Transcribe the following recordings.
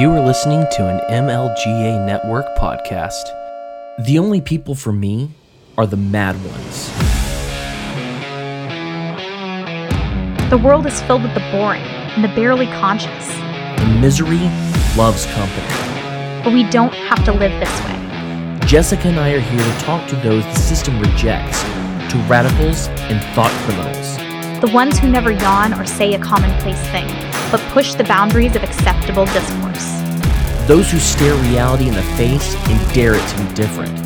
You are listening to an MLGA Network podcast. The only people for me are the mad ones. The world is filled with the boring and the barely conscious, And misery loves company. but we don't have to live this way. Jessica and I are here to talk to those the system rejects, to radicals and thought criminals. The ones who never yawn or say a commonplace thing, but push the boundaries of acceptable discourse. Those who stare reality in the face and dare it to be different.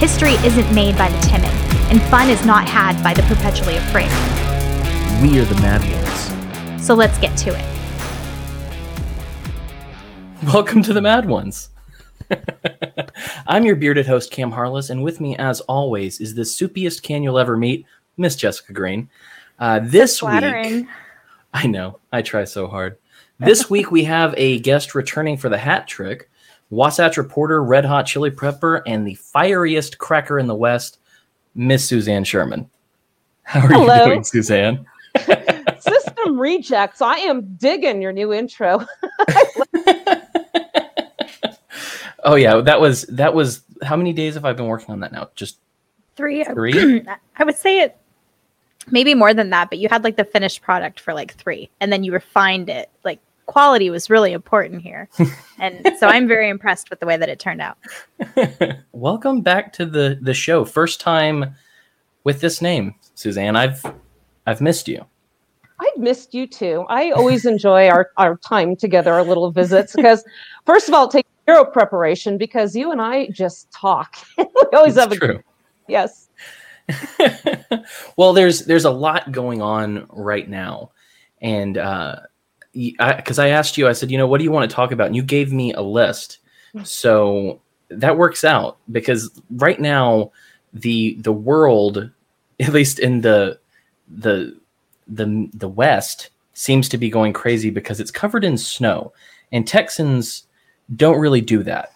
History isn't made by the timid, and fun is not had by the perpetually afraid. We are the mad ones. So let's get to it. Welcome to the Mad Ones. I'm your bearded host, Cam Harless, and with me, as always, is the soupiest can you'll ever meet, Miss Jessica Green. Uh, this week, I know, I try so hard. This week, we have a guest returning for the hat trick Wasatch reporter, Red Hot Chili Pepper, and the fieriest cracker in the West, Miss Suzanne Sherman. How are Hello. you doing, Suzanne? System rejects. I am digging your new intro. Oh yeah, that was that was how many days have I been working on that now? Just Three. three? I would say it maybe more than that, but you had like the finished product for like three, and then you refined it. Like quality was really important here, and so I'm very impressed with the way that it turned out. Welcome back to the the show. First time with this name, Suzanne. I've I've missed you. I've missed you too. I always enjoy our, our time together, our little visits, because first of all, it takes zero preparation because you and I just talk. we always It's have a true. yes. well, there's there's a lot going on right now, and uh, because I, asked you, I said, you know, what do you want to talk about? And you gave me a list, so that works out because right now the the world, at least in the the the the West, seems to be going crazy because it's covered in snow, and Texans don't really do that.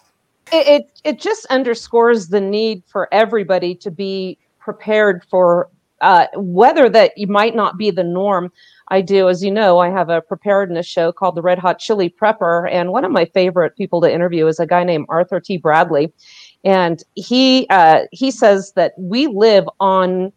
It, it it just underscores the need for everybody to be prepared for uh, weather that you might not be the norm. I do, as you know, I have a preparedness show called the Red Hot Chili Prepper, and one of my favorite people to interview is a guy named Arthur T. Bradley, and he uh, he says that we live on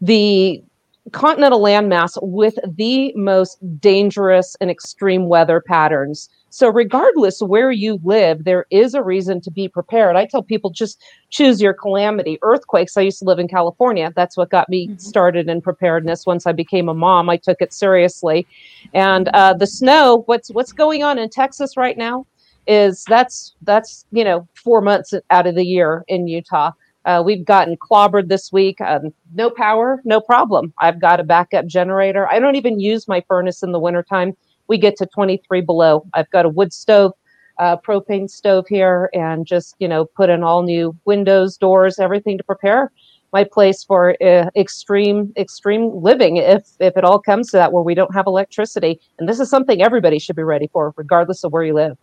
the continental landmass with the most dangerous and extreme weather patterns. So, regardless where you live, there is a reason to be prepared. I tell people just choose your calamity. Earthquakes, I used to live in California. That's what got me Mhm. started in preparedness. Once I became a mom, I took it seriously. And uh, the snow, what's what's going on in Texas right now is that's that's you know four months out of the year in Utah. Uh, we've gotten clobbered this week. Um, no power, no problem. I've got a backup generator. I don't even use my furnace in the wintertime. We get to 23 below. I've got a wood stove, uh, propane stove here, and just, you know, put in all new windows, doors, everything to prepare my place for uh, extreme, extreme living if, if it all comes to that where we don't have electricity. And this is something everybody should be ready for, regardless of where you live.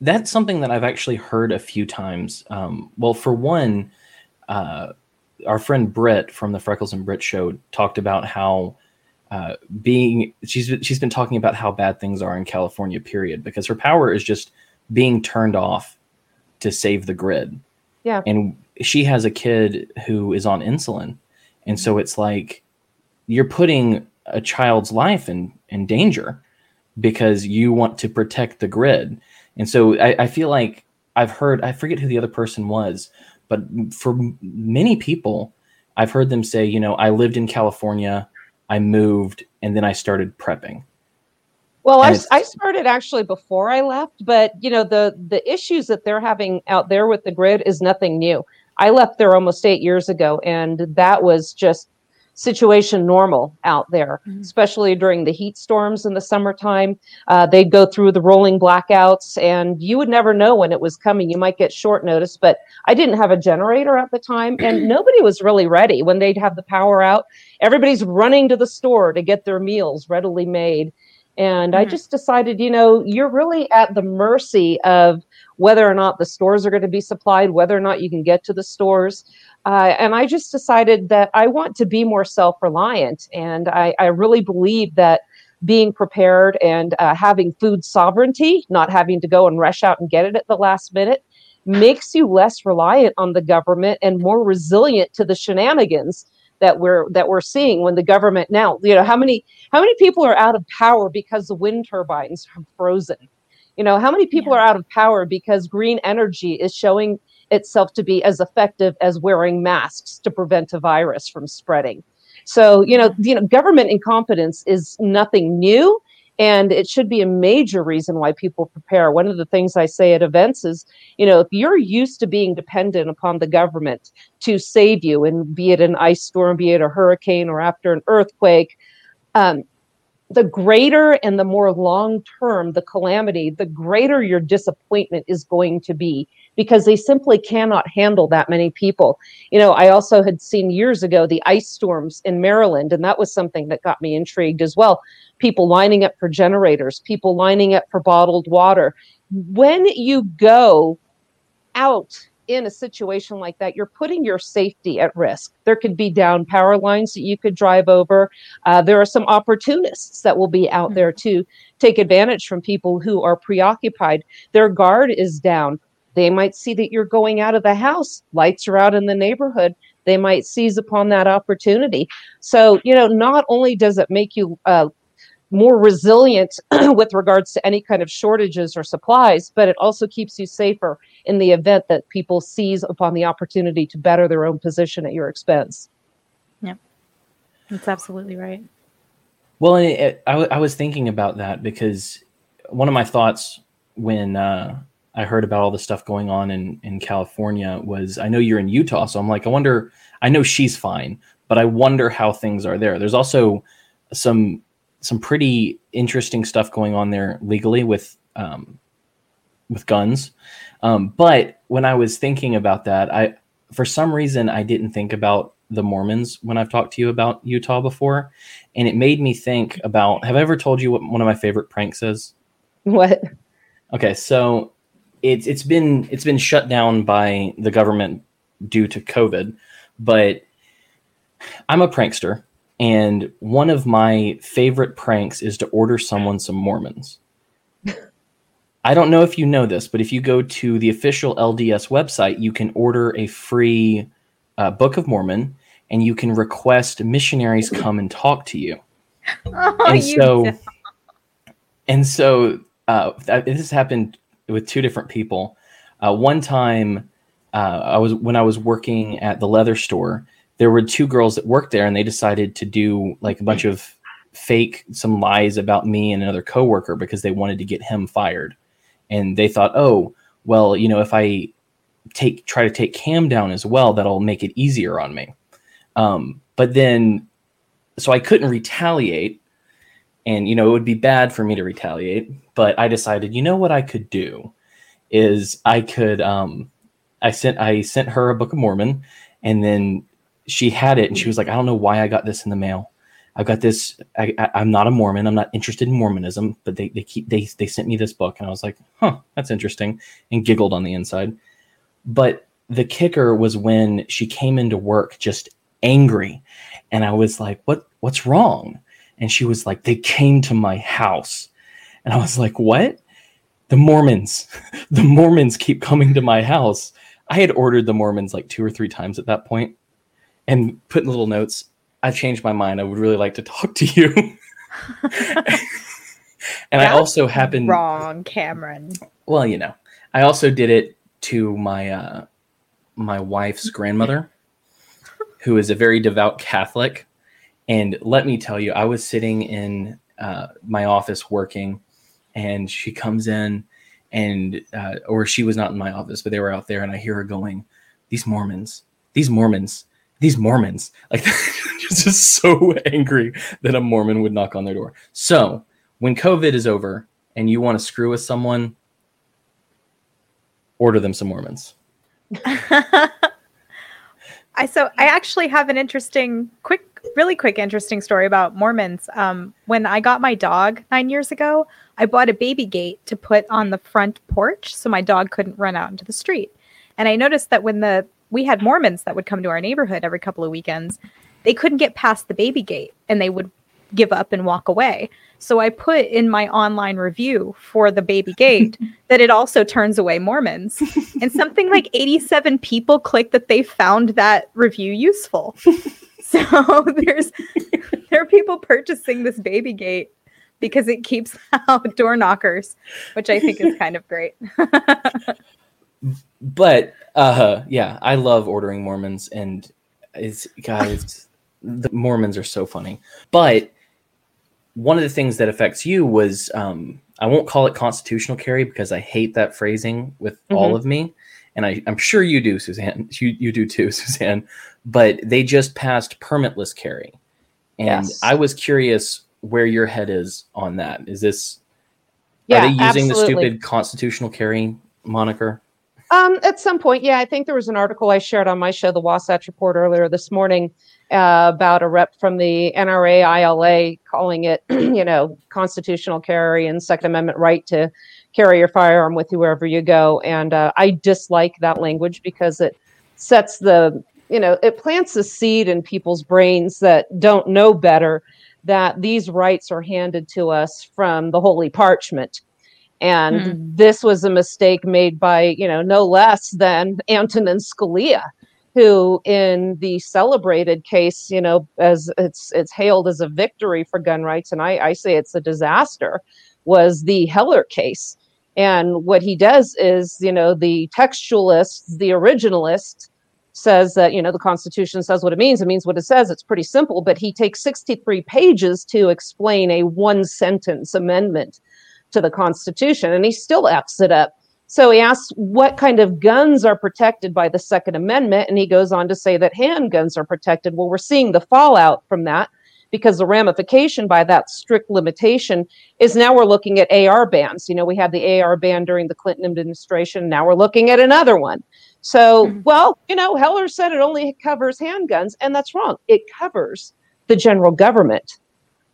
That's something that I've actually heard a few times. Um, well, for one, uh, our friend Britt from the Freckles and Britt show talked about how uh, being she's she's been talking about how bad things are in California. Period, because her power is just being turned off to save the grid. Yeah. and she has a kid who is on insulin, and so it's like you're putting a child's life in in danger because you want to protect the grid. And so I, I feel like I've heard, I forget who the other person was, but for many people, I've heard them say, you know, I lived in California, I moved, and then I started prepping. Well, I, I started actually before I left, but you know the the issues that they're having out there with the grid is nothing new. I left there almost eight years ago, and that was just situation normal out there, Mhm. especially during the heat storms in the summertime. Uh, they'd go through the rolling blackouts, and you would never know when it was coming. You might get short notice, but I didn't have a generator at the time, and nobody was really ready when they'd have the power out. Everybody's running to the store to get their meals readily made. And I Mhm. just decided, you know, you're really at the mercy of whether or not the stores are going to be supplied, whether or not you can get to the stores. Uh, and I just decided that I want to be more self reliant. And I, I really believe that being prepared and uh, having food sovereignty, not having to go and rush out and get it at the last minute, makes you less reliant on the government and more resilient to the shenanigans that we're that we're seeing when the government now you know how many how many people are out of power because the wind turbines are frozen you know how many people yeah. are out of power because green energy is showing itself to be as effective as wearing masks to prevent a virus from spreading so you know you know government incompetence is nothing new and it should be a major reason why people prepare. One of the things I say at events is, you know, if you're used to being dependent upon the government to save you, and be it an ice storm, be it a hurricane, or after an earthquake, um, the greater and the more long term the calamity, the greater your disappointment is going to be because they simply cannot handle that many people. You know, I also had seen years ago the ice storms in Maryland, and that was something that got me intrigued as well. People lining up for generators, people lining up for bottled water. When you go out in a situation like that, you're putting your safety at risk. There could be down power lines that you could drive over. Uh, there are some opportunists that will be out there mm-hmm. to take advantage from people who are preoccupied. Their guard is down. They might see that you're going out of the house, lights are out in the neighborhood. They might seize upon that opportunity. So, you know, not only does it make you uh, more resilient with regards to any kind of shortages or supplies, but it also keeps you safer in the event that people seize upon the opportunity to better their own position at your expense. Yep, that's absolutely right. Well, it, I, I was thinking about that because one of my thoughts when uh, I heard about all the stuff going on in in California was I know you're in Utah, so I'm like, I wonder. I know she's fine, but I wonder how things are there. There's also some some pretty interesting stuff going on there legally with um, with guns. Um, but when I was thinking about that, I for some reason I didn't think about the Mormons when I've talked to you about Utah before, and it made me think about. Have I ever told you what one of my favorite pranks is? What? Okay, so it's it's been it's been shut down by the government due to COVID, but I'm a prankster, and one of my favorite pranks is to order someone some Mormons. I don't know if you know this, but if you go to the official LDS website, you can order a free uh, Book of Mormon, and you can request missionaries come and talk to you. Oh, and so, don't. and so uh, this happened with two different people. Uh, one time, uh, I was when I was working at the leather store. There were two girls that worked there, and they decided to do like a bunch of fake some lies about me and another coworker because they wanted to get him fired. And they thought, oh, well, you know, if I take try to take Cam down as well, that'll make it easier on me. Um, but then, so I couldn't retaliate and you know it would be bad for me to retaliate but i decided you know what i could do is i could um i sent i sent her a book of mormon and then she had it and she was like i don't know why i got this in the mail I've got this I, am not a mormon i'm not interested in mormonism but they, they keep they, they sent me this book and i was like huh that's interesting and giggled on the inside but the kicker was when she came into work just angry and i was like what what's wrong and she was like, they came to my house. And I was like, what? The Mormons. the Mormons keep coming to my house. I had ordered the Mormons like two or three times at that point and put in little notes. I changed my mind. I would really like to talk to you. and I also happened wrong, Cameron. Well, you know, I also did it to my uh, my wife's grandmother, who is a very devout Catholic. And let me tell you, I was sitting in uh, my office working, and she comes in, and uh, or she was not in my office, but they were out there, and I hear her going, "These Mormons, these Mormons, these Mormons!" Like just so angry that a Mormon would knock on their door. So when COVID is over and you want to screw with someone, order them some Mormons. I so I actually have an interesting, quick, really quick, interesting story about Mormons. Um, when I got my dog nine years ago, I bought a baby gate to put on the front porch so my dog couldn't run out into the street. And I noticed that when the we had Mormons that would come to our neighborhood every couple of weekends, they couldn't get past the baby gate, and they would give up and walk away. So I put in my online review for the baby gate that it also turns away Mormons. and something like 87 people clicked that they found that review useful. So there's there are people purchasing this baby gate because it keeps out door knockers, which I think is kind of great. But uh yeah, I love ordering Mormons and it's guys the Mormons are so funny. But one of the things that affects you was um, I won't call it constitutional carry because I hate that phrasing with mm-hmm. all of me, and I, am sure you do, Suzanne. You you do too, Suzanne. But they just passed permitless carry, and yes. I was curious where your head is on that. Is this yeah, are they using absolutely. the stupid constitutional carry moniker? Um, at some point, yeah. I think there was an article I shared on my show, the Wasatch Report, earlier this morning uh, about a rep from the NRA ILA calling it, you know, constitutional carry and Second Amendment right to carry your firearm with you wherever you go. And uh, I dislike that language because it sets the, you know, it plants a seed in people's brains that don't know better that these rights are handed to us from the holy parchment. And mm. this was a mistake made by, you know, no less than Antonin Scalia who in the celebrated case, you know, as it's it's hailed as a victory for gun rights, and I, I say it's a disaster, was the Heller case. And what he does is, you know, the textualist, the originalist, says that you know the constitution says what it means it means what it says it's pretty simple but he takes 63 pages to explain a one sentence amendment to the constitution and he still f's it up so he asks what kind of guns are protected by the Second Amendment, and he goes on to say that handguns are protected. Well, we're seeing the fallout from that because the ramification by that strict limitation is now we're looking at AR bans. You know, we had the AR ban during the Clinton administration. Now we're looking at another one. So, mm-hmm. well, you know, Heller said it only covers handguns, and that's wrong. It covers the general government.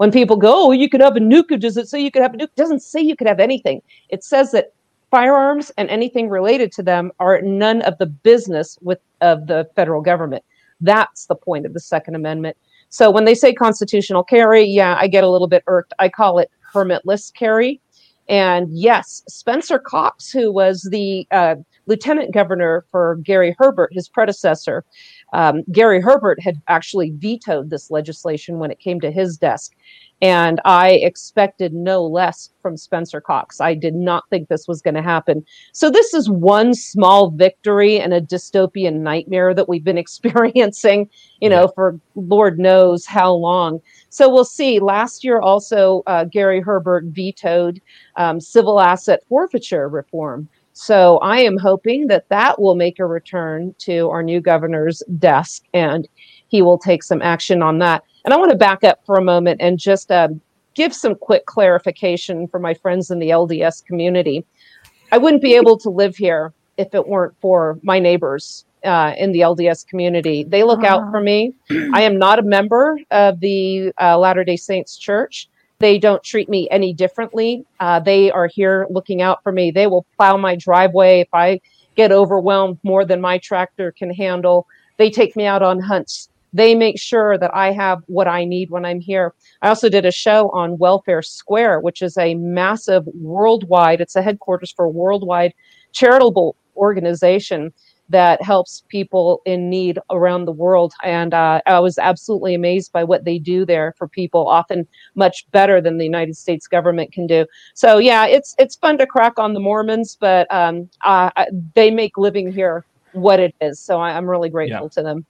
When people go, oh, you could have a nuke, does it say you could have a nuke? It doesn't say you could have anything. It says that firearms and anything related to them are none of the business with of the federal government. That's the point of the Second Amendment. So when they say constitutional carry, yeah, I get a little bit irked. I call it permitless carry. And yes, Spencer Cox, who was the uh, lieutenant governor for Gary Herbert, his predecessor, um, Gary Herbert had actually vetoed this legislation when it came to his desk. And I expected no less from Spencer Cox. I did not think this was going to happen. So, this is one small victory in a dystopian nightmare that we've been experiencing, you know, for Lord knows how long. So, we'll see. Last year, also, uh, Gary Herbert vetoed um, civil asset forfeiture reform. So, I am hoping that that will make a return to our new governor's desk and he will take some action on that. And I want to back up for a moment and just uh, give some quick clarification for my friends in the LDS community. I wouldn't be able to live here if it weren't for my neighbors uh, in the LDS community. They look out for me. I am not a member of the uh, Latter day Saints Church. They don't treat me any differently. Uh, they are here looking out for me. They will plow my driveway if I get overwhelmed more than my tractor can handle. They take me out on hunts they make sure that I have what I need when I'm here. I also did a show on Welfare Square, which is a massive worldwide, it's a headquarters for a worldwide charitable organization that helps people in need around the world. And uh, I was absolutely amazed by what they do there for people, often much better than the United States government can do. So yeah, it's it's fun to crack on the Mormons, but um, uh, they make living here what it is. So I, am really grateful yeah. to them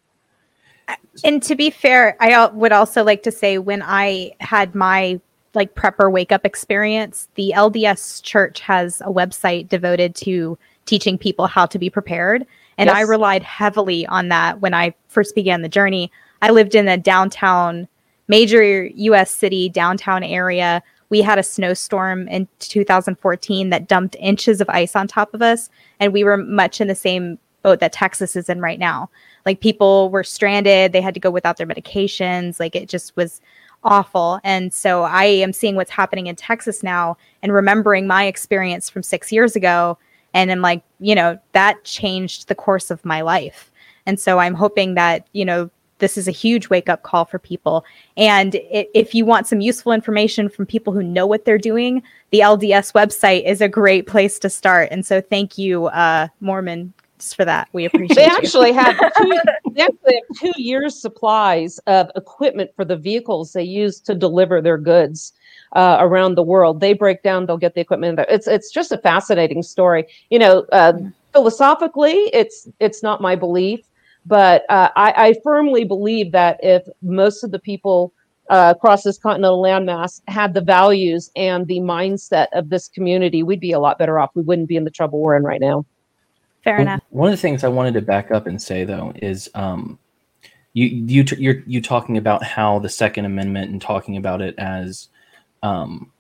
and to be fair, I would also like to say when I had my like prepper wake up experience, the LDS church has a website devoted to teaching people how to be prepared. And yes. I relied heavily on that when I first began the journey. I lived in a downtown, major US city downtown area. We had a snowstorm in 2014 that dumped inches of ice on top of us. And we were much in the same boat that Texas is in right now. Like people were stranded, they had to go without their medications. Like it just was awful. And so I am seeing what's happening in Texas now and remembering my experience from six years ago. And I'm like, you know, that changed the course of my life. And so I'm hoping that, you know, this is a huge wake up call for people. And if you want some useful information from people who know what they're doing, the LDS website is a great place to start. And so, thank you, uh, Mormon, for that. We appreciate. They actually have two, they actually have two years supplies of equipment for the vehicles they use to deliver their goods. Uh, around the world, they break down. They'll get the equipment. It's it's just a fascinating story. You know, uh, philosophically, it's it's not my belief, but uh, I, I, firmly believe that if most of the people uh, across this continental landmass had the values and the mindset of this community, we'd be a lot better off. We wouldn't be in the trouble we're in right now. Fair well, enough. One of the things I wanted to back up and say though is um, you you you're you talking about how the Second Amendment and talking about it as um,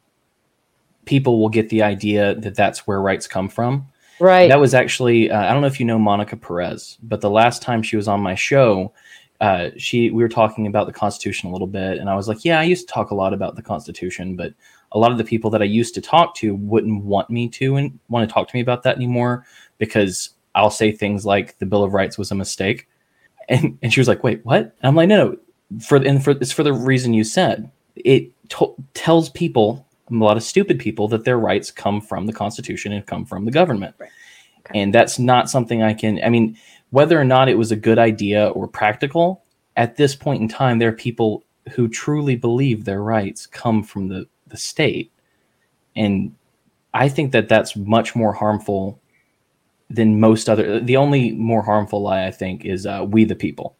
people will get the idea that that's where rights come from. Right. That was actually uh, I don't know if you know Monica Perez, but the last time she was on my show, uh, she we were talking about the Constitution a little bit, and I was like, yeah, I used to talk a lot about the Constitution, but a lot of the people that I used to talk to wouldn't want me to and want to talk to me about that anymore because I'll say things like the Bill of Rights was a mistake. And, and she was like, wait, what? And I'm like, no, no, for, and for, it's for the reason you said. It to- tells people, a lot of stupid people, that their rights come from the Constitution and come from the government. Right. Okay. And that's not something I can, I mean, whether or not it was a good idea or practical, at this point in time, there are people who truly believe their rights come from the, the state. And I think that that's much more harmful than most other. The only more harmful lie I think is uh, "we the people."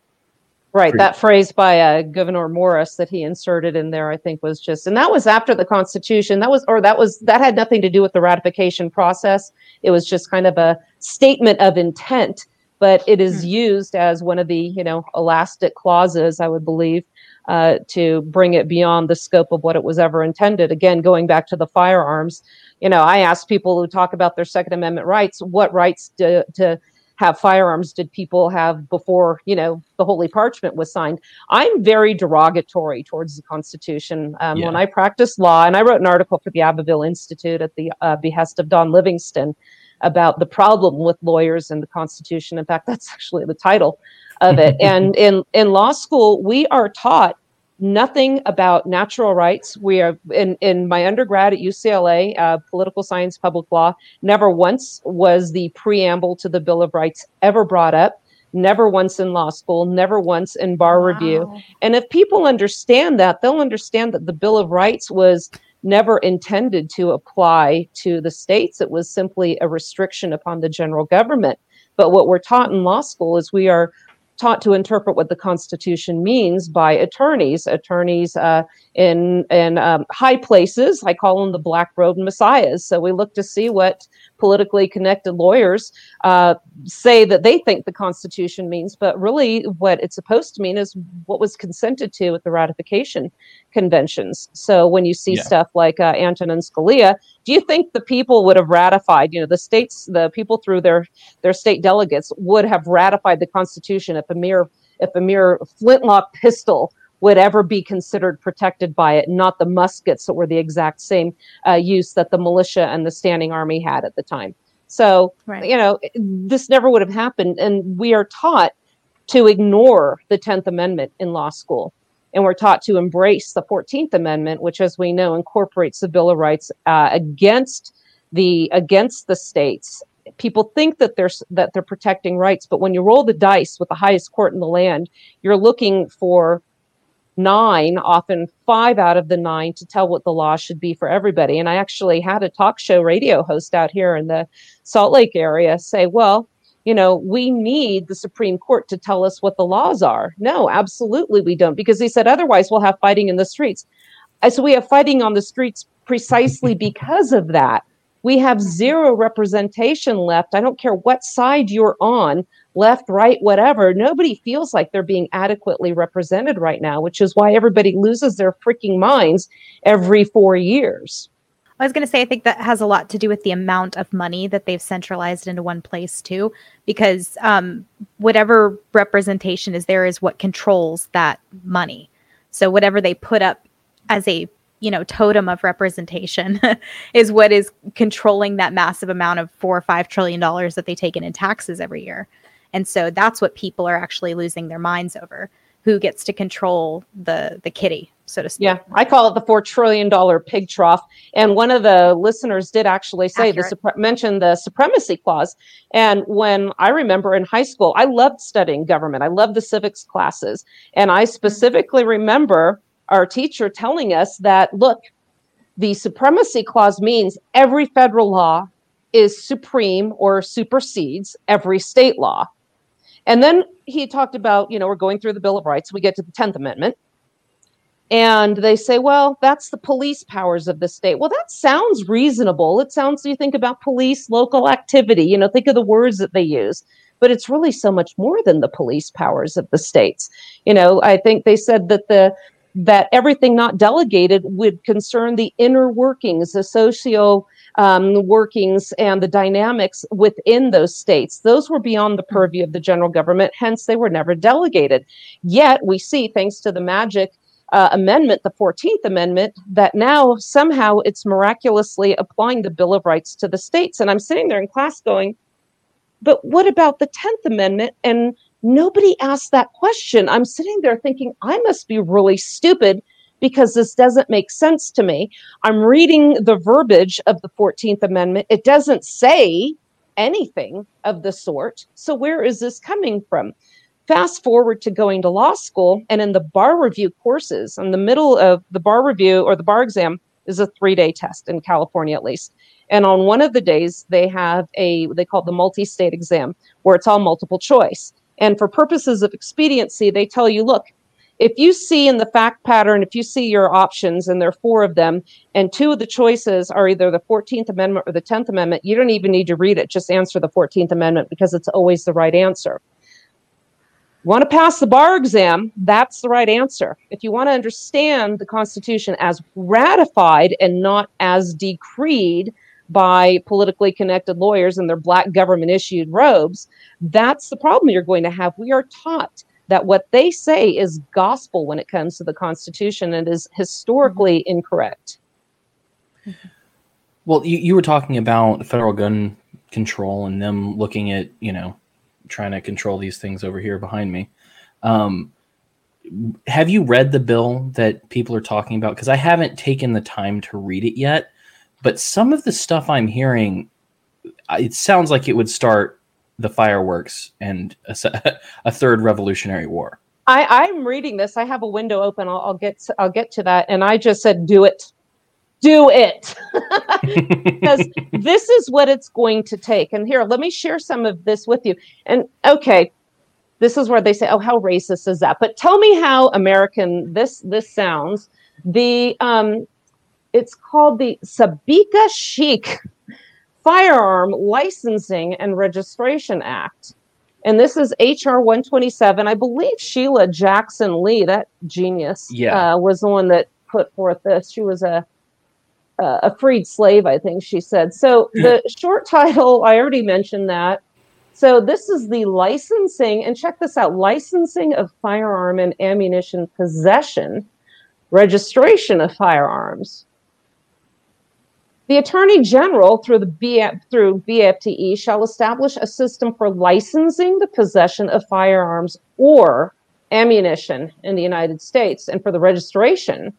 Right, that phrase by uh, Gouverneur Morris that he inserted in there, I think, was just, and that was after the Constitution. That was, or that was, that had nothing to do with the ratification process. It was just kind of a statement of intent, but it is hmm. used as one of the, you know, elastic clauses, I would believe, uh, to bring it beyond the scope of what it was ever intended. Again, going back to the firearms, you know, I ask people who talk about their Second Amendment rights, what rights to, to have firearms did people have before, you know, the Holy Parchment was signed? I'm very derogatory towards the Constitution. Um, yeah. When I practiced law, and I wrote an article for the Abbeville Institute at the uh, behest of Don Livingston about the problem with lawyers and the Constitution. In fact, that's actually the title of it. and in, in law school, we are taught nothing about natural rights. We are in, in my undergrad at UCLA, uh, political science, public law. Never once was the preamble to the Bill of Rights ever brought up. Never once in law school, never once in bar wow. review. And if people understand that, they'll understand that the Bill of Rights was never intended to apply to the states. It was simply a restriction upon the general government. But what we're taught in law school is we are taught to interpret what the Constitution means by attorneys, attorneys uh, in in um, high places. I call them the black robed messiahs. So we look to see what politically connected lawyers uh, say that they think the Constitution means, but really what it's supposed to mean is what was consented to at the ratification conventions. So when you see yeah. stuff like uh, Antonin Scalia, do you think the people would have ratified? You know, the states, the people through their their state delegates would have ratified the Constitution if a mere if a mere flintlock pistol would ever be considered protected by it, not the muskets that were the exact same uh, use that the militia and the standing army had at the time. So, right. you know, this never would have happened. And we are taught to ignore the 10th Amendment in law school. And we're taught to embrace the 14th Amendment, which, as we know, incorporates the Bill of Rights uh, against the against the states people think that they're that they're protecting rights but when you roll the dice with the highest court in the land you're looking for nine, often five out of the nine, to tell what the law should be for everybody. And I actually had a talk show radio host out here in the Salt Lake area say, well, you know, we need the Supreme Court to tell us what the laws are. No, absolutely we don't, because he said otherwise we'll have fighting in the streets. Uh, so we have fighting on the streets precisely because of that. We have zero representation left. I don't care what side you're on left, right, whatever, nobody feels like they're being adequately represented right now, which is why everybody loses their freaking minds every four years. I was going to say, I think that has a lot to do with the amount of money that they've centralized into one place, too, because um, whatever representation is there is what controls that money. So, whatever they put up as a you know totem of representation is what is controlling that massive amount of four or five trillion dollars that they take in in taxes every year and so that's what people are actually losing their minds over. who gets to control the the kitty so to speak. Yeah, I call it the four trillion dollar pig trough. And one of the listeners did actually say Accurate. the supre- mention the supremacy clause. And when I remember in high school, I loved studying government. I loved the civics classes, and I mm-hmm. specifically remember our teacher telling us that look, the supremacy clause means every federal law is supreme or supersedes every state law. And then he talked about, you know, we're going through the Bill of Rights. We get to the 10th Amendment and they say, well, that's the police powers of the state. Well, that sounds reasonable. It sounds, you think about police, local activity, you know, think of the words that they use, but it's really so much more than the police powers of the states. You know, I think they said that the, that everything not delegated would concern the inner workings, the socio um, workings, and the dynamics within those states. Those were beyond the purview of the general government, hence, they were never delegated. Yet, we see, thanks to the magic uh, amendment, the 14th Amendment, that now somehow it's miraculously applying the Bill of Rights to the states. And I'm sitting there in class going, but what about the 10th Amendment? And nobody asked that question. I'm sitting there thinking, I must be really stupid because this doesn't make sense to me. I'm reading the verbiage of the 14th Amendment. It doesn't say anything of the sort. So, where is this coming from? Fast forward to going to law school, and in the bar review courses, in the middle of the bar review or the bar exam is a three day test in California at least. And on one of the days, they have a, they call it the multi state exam, where it's all multiple choice. And for purposes of expediency, they tell you look, if you see in the fact pattern, if you see your options, and there are four of them, and two of the choices are either the 14th Amendment or the 10th Amendment, you don't even need to read it. Just answer the 14th Amendment because it's always the right answer want to pass the bar exam, that's the right answer. If you want to understand the Constitution as ratified and not as decreed by politically connected lawyers in their black government issued robes, that's the problem you're going to have. We are taught that what they say is gospel when it comes to the Constitution and is historically mm-hmm. incorrect. Well, you, you were talking about federal gun control and them looking at, you know, trying to control these things over here behind me. Um, have you read the bill that people are talking about? Because I haven't taken the time to read it yet, but some of the stuff I'm hearing, it sounds like it would start the fireworks and a, a third Revolutionary War. I, I'm reading this. I have a window open. I'll, I'll get to, I'll get to that, and I just said, "Do it." do it because this is what it's going to take and here let me share some of this with you and okay this is where they say oh how racist is that but tell me how american this this sounds the um it's called the sabika sheikh firearm licensing and registration act and this is hr 127 i believe sheila jackson lee that genius yeah. Uh, was the one that put forth this she was a uh, a freed slave, I think she said. So the short title, I already mentioned that. So this is the licensing, and check this out licensing of firearm and ammunition possession, registration of firearms. The Attorney General, through the BF, through BATFE, shall establish a system for licensing the possession of firearms or ammunition in the United States, and for the registration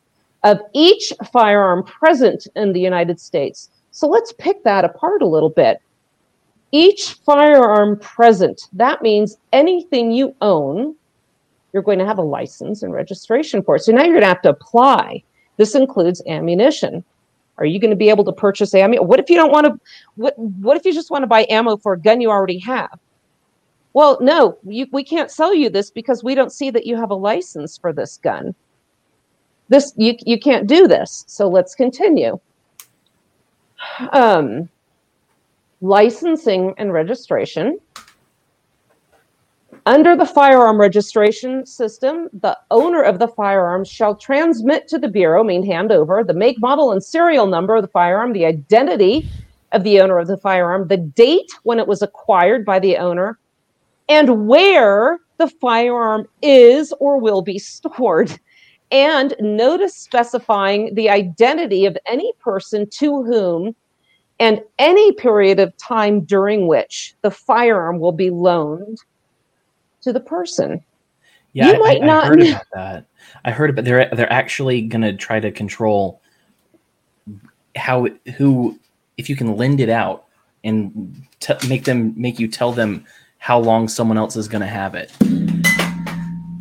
of each firearm present in the United States. So let's pick that apart a little bit. Each firearm present, that means anything you own, you're going to have a license and registration for it. So now you're going to have to apply. This includes ammunition. Are you going to be able to purchase ammo? What if you don't want to? What, what if you just want to buy ammo for a gun you already have? Well, no, you, we can't sell you this because we don't see that you have a license for this gun this you you can't do this. So let's continue. Um, licensing and registration. Under the firearm registration system, the owner of the firearm shall transmit to the Bureau, mean hand over, the make, model, and serial number of the firearm, the identity of the owner of the firearm, the date when it was acquired by the owner, and where the firearm is or will be stored and notice specifying the identity of any person to whom and any period of time during which the firearm will be loaned to the person. Yeah, You I, might I, not I heard about that. I heard about they're they're actually gonna try to control how who if you can lend it out and t- make them make you tell them how long someone else is gonna have it.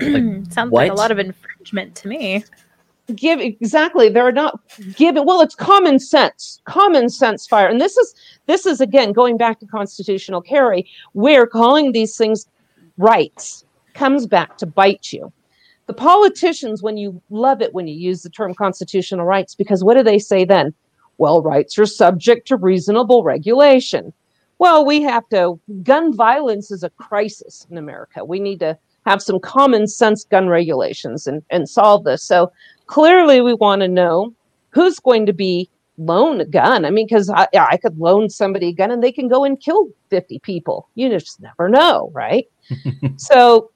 Sounds like a lot of infringement to me. give exactly they're not giving. well it's common sense common sense fire and this is this is again going back to constitutional carry where calling these things rights comes back to bite you the politicians when you love it when you use the term constitutional rights because what do they say then well rights are subject to reasonable regulation well we have to gun violence is a crisis in america we need to have some common sense gun regulations and, and solve this so clearly we want to know who's going to be loan a gun. I mean, because I, I could loan somebody a gun and they can go and kill 50 people. You just never know, right? so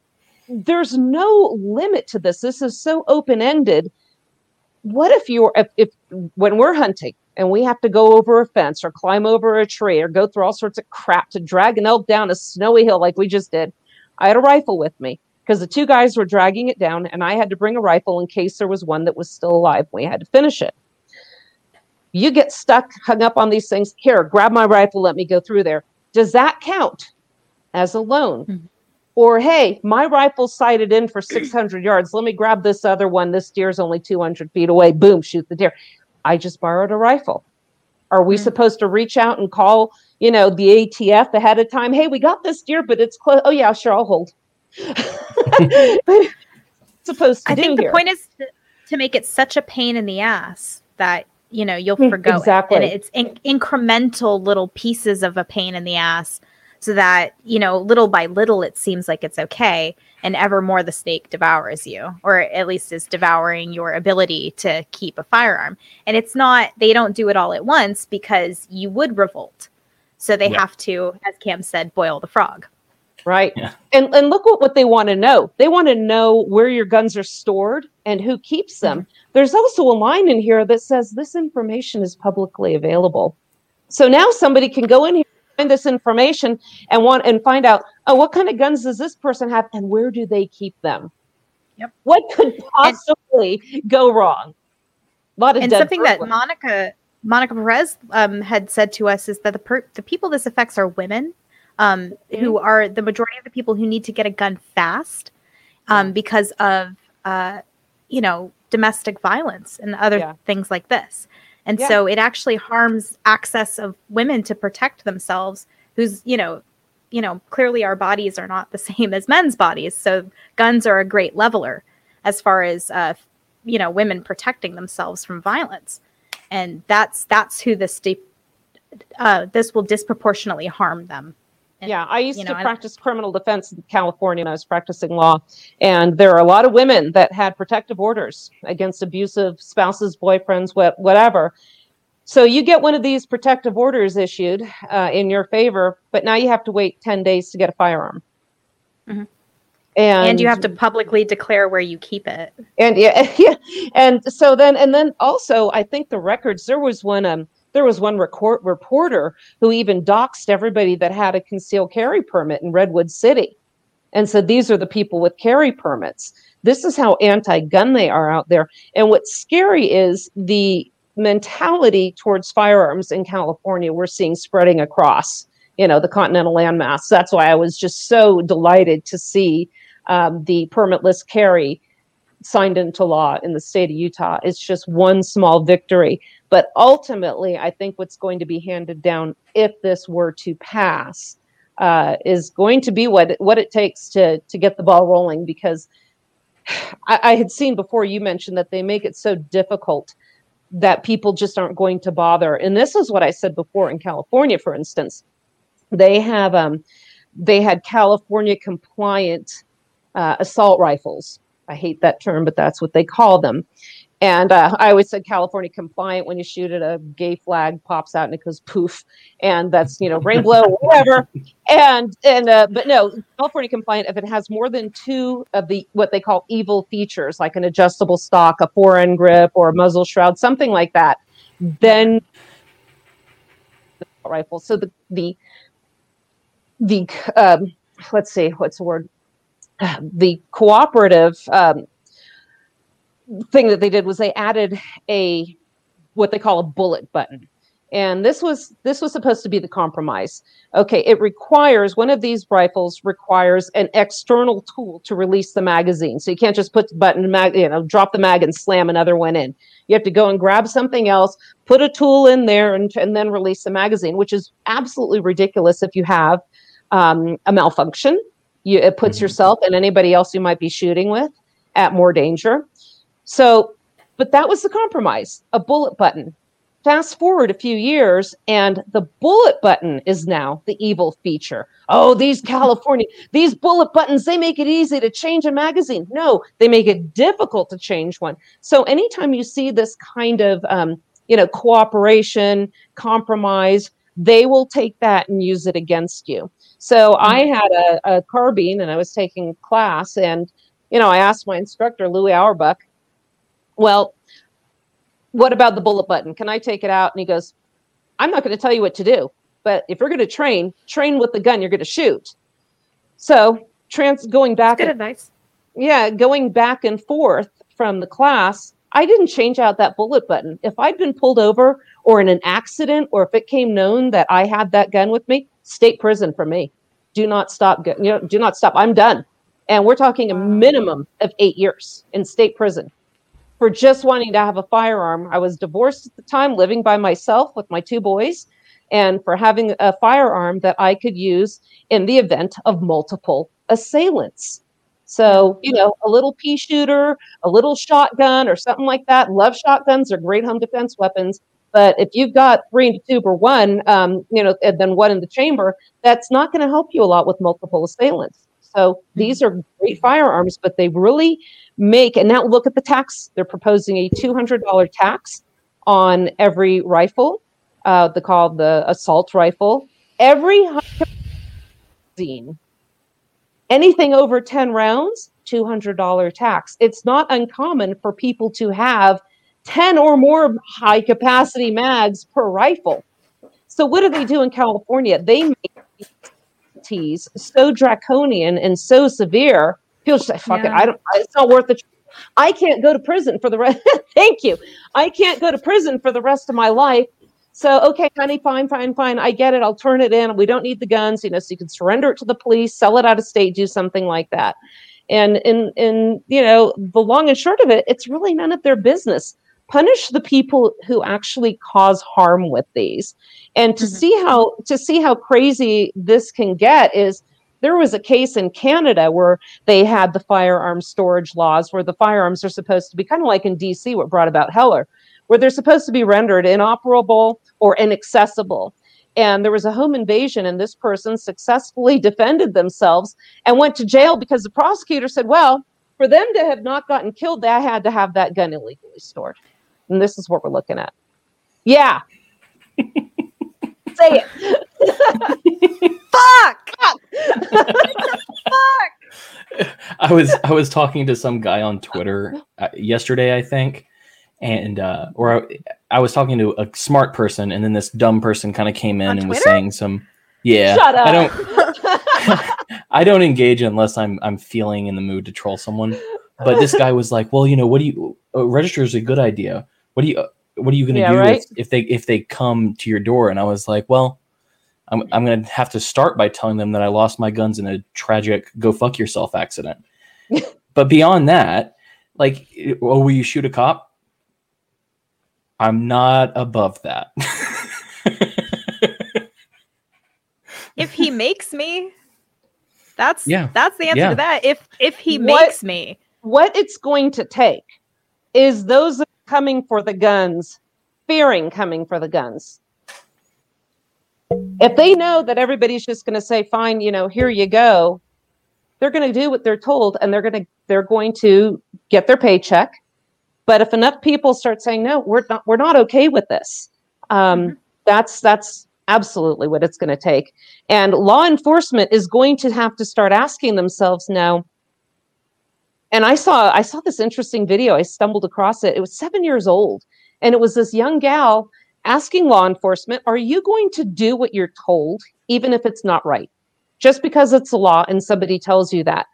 there's no limit to this. This is so open ended. What if you're, if, if when we're hunting and we have to go over a fence or climb over a tree or go through all sorts of crap to drag an elk down a snowy hill like we just did, I had a rifle with me because the two guys were dragging it down and I had to bring a rifle in case there was one that was still alive. We had to finish it. You get stuck, hung up on these things. Here, grab my rifle, let me go through there. Does that count as a loan? Mhm. Or, hey, my rifle's sighted in for 600 yards. Let me grab this other one. This deer's only 200 feet away. Boom, shoot the deer. I just borrowed a rifle. Are we Mhm. supposed to reach out and call, you know, the ATF ahead of time? Hey, we got this deer, but it's close. Oh, yeah, sure, I'll hold. supposed to I do think the here. point is to, to make it such a pain in the ass that you know you'll Mm, forgo exactly. it, and it's in- incremental little pieces of a pain in the ass, so that you know little by little it seems like it's okay, and ever more the snake devours you, or at least is devouring your ability to keep a firearm. And it's not they don't do it all at once because you would revolt, so they Yeah. have to, as Cam said, boil the frog. right? Yeah. And and look what, what they want to know. They want to know where your guns are stored and who keeps them. Mm-hmm. There's also a line in here that says this information is publicly available. So now somebody can go in here find this information and want and find out oh what kind of guns does this person have and where do they keep them Yep. what could possibly go wrong a lot of and something that Monica Monica Perez um, had said to us is that the per- the people this affects are women, um, who are the majority of the people who need to get a gun fast, um, because of uh, you know domestic violence and other Yeah. things like this. And Yeah. so it actually harms access of women to protect themselves. Who's you know, you know clearly our bodies are not the same as men's bodies, so guns are a great leveler as far as uh, you know women protecting themselves from violence and that's that's who this de- uh, this will disproportionately harm them And, yeah, I used you to know, I- practice criminal defense in California when I was practicing law. And there are a lot of women that had protective orders against abusive spouses, boyfriends, what, whatever. So you get one of these protective orders issued uh, in your favor, but now you have to wait 10 days to get a firearm. Mhm. And, and you have to publicly declare where you keep it and yeah, yeah, and so then and then also I think the records there was one um there was one record, reporter who even doxed everybody that had a concealed carry permit in Redwood City, and said these are the people with carry permits. This is how anti-gun they are out there. And what's scary is the mentality towards firearms in California we're seeing spreading across you know the continental landmass. That's why I was just so delighted to see um, the permitless carry signed into law in the state of Utah. It's just one small victory. But ultimately, I think what's going to be handed down if this were to pass uh, is going to be what what it takes to to get the ball rolling. Because I, I had seen before you mentioned that they make it so difficult that people just aren't going to bother. And this is what I said before in California, for instance. They have um, they had California compliant uh, assault rifles. I hate that term, but that's what they call them. And uh, I always said California compliant when you shoot it, a gay flag pops out and it goes poof, and that's you know rainbow whatever. And and uh, but no, California compliant if it has more than two of the what they call evil features, like an adjustable stock, a fore end grip, or a muzzle shroud, something like that, then rifle. So the the the um, let's see, what's the word? the cooperative um, thing that they did was they added a what they call a bullet button. And this was this was supposed to be the compromise. Okay it requires one of these rifles requires an external tool to release the magazine. So you can't just put the button mag you know drop the mag and slam another one in. You have to go and grab something else put a tool in there and, and then release the magazine which is absolutely ridiculous if you have um, a malfunction you, it puts mm-hmm. yourself and anybody else you might be shooting with at more danger so but that was the compromise a bullet button Fast forward a few years, and the bullet button is now the evil feature. Oh, these California, these bullet buttons, they make it easy to change a magazine. No, they make it difficult to change one. So anytime you see this kind of, um, you know, cooperation, compromise, they will take that and use it against you. So I mm-hmm. had a, a carbine and I was taking class, and you know, I asked my instructor, Louis Auerbach, well, what about the bullet button? Can I take it out? And he goes, I'm not going to tell you what to do, but if you're going to train, train with the gun you're going to shoot. So trans going back. Good advice. Yeah, going back and forth from the class, I didn't change out that bullet button. If I'd been pulled over or in an accident, or if it came known that I had that gun with me, state prison for me. Do not stop. You know, do not stop. I'm done. And we're talking a minimum of eight years in state prison for just wanting to have a firearm. I was divorced at the time, living by myself with my two boys, and for having a firearm that I could use in the event of multiple assailants. So, you know, a little pea shooter, a little shotgun, or something like that. Love shotguns, are great home defense weapons. But if you've got three and two or one, um, you know, and then one in the chamber, that's not going to help you a lot with multiple assailants. So these are great firearms, but they really make, and now look at the tax. They're proposing a $200 tax on every rifle, uh, they call the assault rifle. Every magazine, anything over 10 rounds, $200 tax. It's not uncommon for people to have 10 or more high capacity mags per rifle. So, what do they do in California? They make penalties so draconian and so severe People say, "Fuck yeah. it, I don't. It's not worth it." I can't go to prison for the rest. Thank you. I can't go to prison for the rest of my life. So, okay, honey, fine, fine, fine. I get it. I'll turn it in. We don't need the guns, you know, so you can surrender it to the police, sell it out of state, do something like that. And in in you know, the long and short of it, it's really none of their business. Punish the people who actually cause harm with these. And to mm-hmm. see how to see how crazy this can get is there was a case in Canada where they had the firearm storage laws where the firearms are supposed to be kind of like in DC, what brought about Heller, where they're supposed to be rendered inoperable or inaccessible. And there was a home invasion, and this person successfully defended themselves and went to jail because the prosecutor said, Well, for them to have not gotten killed, they had to have that gun illegally stored. And this is what we're looking at. Yeah. Say it. Fuck. Fuck. I was I was talking to some guy on Twitter uh, yesterday, I think, and uh, or I, I, was talking to a smart person, and then this dumb person kind of came in on and Twitter? was saying some. Yeah, Shut up. I don't. I don't engage unless I'm I'm feeling in the mood to troll someone. But this guy was like, "Well, you know, what do you uh, register is a good idea. What do you uh, what are you going to yeah, do right? if, if they if they come to your door?" And I was like, "Well." I'm, I'm going to have to start by telling them that I lost my guns in a tragic go fuck yourself accident. but beyond that, like, oh, will you shoot a cop? I'm not above that. if he makes me, that's yeah, that's the answer yeah. to that. If if he what, makes me, what it's going to take is those coming for the guns, fearing coming for the guns. If they know that everybody's just going to say fine you know here you go they're going to do what they're told and they're going to they're going to get their paycheck. But if enough people start saying no we're not we're not okay with this um, mm-hmm. that's that's absolutely what it's going to take. And law enforcement is going to have to start asking themselves now and i saw i saw this interesting video i stumbled across it it was seven years old and it was this young gal asking law enforcement, are you going to do what you're told, even if it's not right? Just because it's a law and somebody tells you that.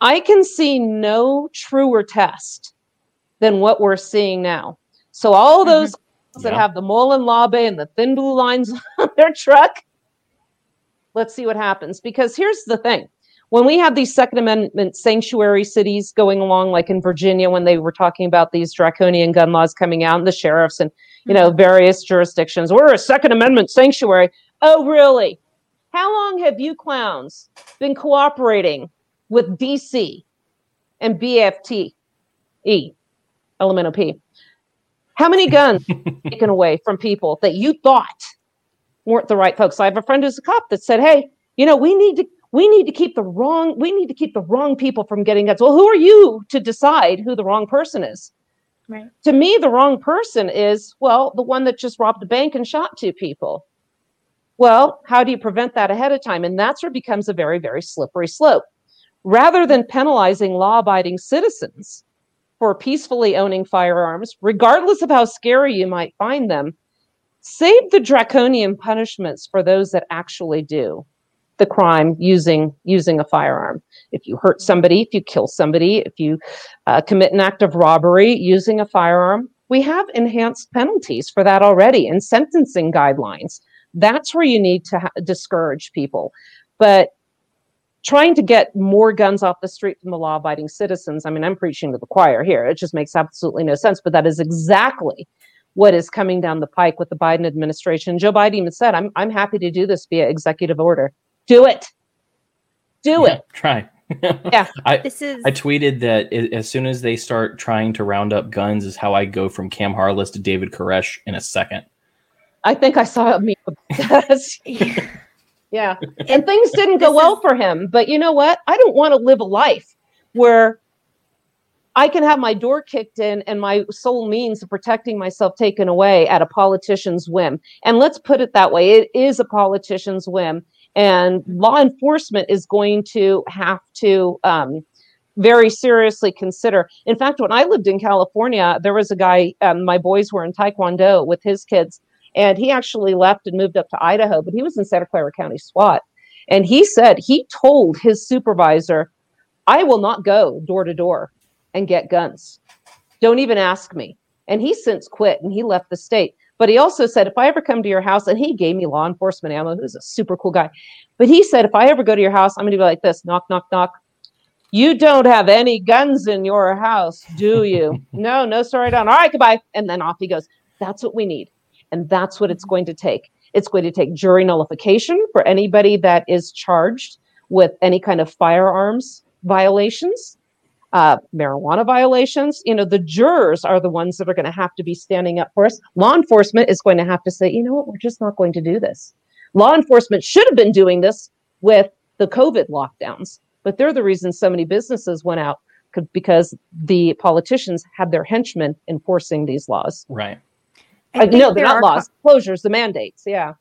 I can see no truer test than what we're seeing now. So all Mm-hmm. those that Yeah. have the Molon Labe and the thin blue lines on their truck, let's see what happens. Because here's the thing. When we have these Second Amendment sanctuary cities going along, like in Virginia, when they were talking about these draconian gun laws coming out, and the sheriffs and you know mm-hmm. various jurisdictions, we're a Second Amendment sanctuary. Oh, really? How long have you clowns been cooperating with DC and BFT, E, elemental P? How many guns taken away from people that you thought weren't the right folks? I have a friend who's a cop that said, "Hey, you know, we need to we need to keep the wrong we need to keep the wrong people from getting guns." Well, who are you to decide who the wrong person is? Right. To me, the wrong person is well, the one that just robbed a bank and shot two people. Well, how do you prevent that ahead of time? And that's where it becomes a very, very slippery slope. Rather than penalizing law abiding citizens for peacefully owning firearms, regardless of how scary you might find them, save the draconian punishments for those that actually do the crime using using a firearm. If you hurt somebody, if you kill somebody, if you uh, commit an act of robbery using a firearm, we have enhanced penalties for that already and sentencing guidelines. That's where you need to ha- discourage people. But trying to get more guns off the street from the law abiding citizens, I mean, I'm preaching to the choir here. It just makes absolutely no sense. But that is exactly what is coming down the pike with the Biden administration. Joe Biden even said, I'm, I'm happy to do this via executive order. Do it. Do Yeah, it. Try. Yeah. I, This is I tweeted that as soon as they start trying to round up guns is how I go from Cam Harless to David Koresh in a second. I think I saw a meme yeah. And things didn't go well for him. But you know what? I don't want to live a life where I can have my door kicked in and my sole means of protecting myself taken away at a politician's whim. And let's put it that way it is a politician's whim. And law enforcement is going to have to um, very seriously consider. In fact, when I lived in California, there was a guy, um, my boys were in Taekwondo with his kids, and he actually left and moved up to Idaho, but he was in Santa Clara County SWAT. And he said he told his supervisor, I will not go door to door and get guns. Don't even ask me. And he since quit and he left the state. But he also said, if I ever come to your house, and he gave me law enforcement ammo, who's a super cool guy. But he said, if I ever go to your house, I'm going to be like this knock, knock, knock. You don't have any guns in your house, do you? no, no, sorry, I don't. All right, goodbye. And then off he goes. That's what we need. And that's what it's going to take. It's going to take jury nullification for anybody that is charged with any kind of firearms violations, uh, marijuana violations. You know, the jurors are the ones that are going to have to be standing up for us. Law enforcement is going to have to say, you know what, we're just not going to do this. Law enforcement should have been doing this with the COVID lockdowns, but they're the reason so many businesses went out because the politicians had their henchmen enforcing these laws. Right. I Uh, no, they're not are laws, closures, the mandates. Yeah.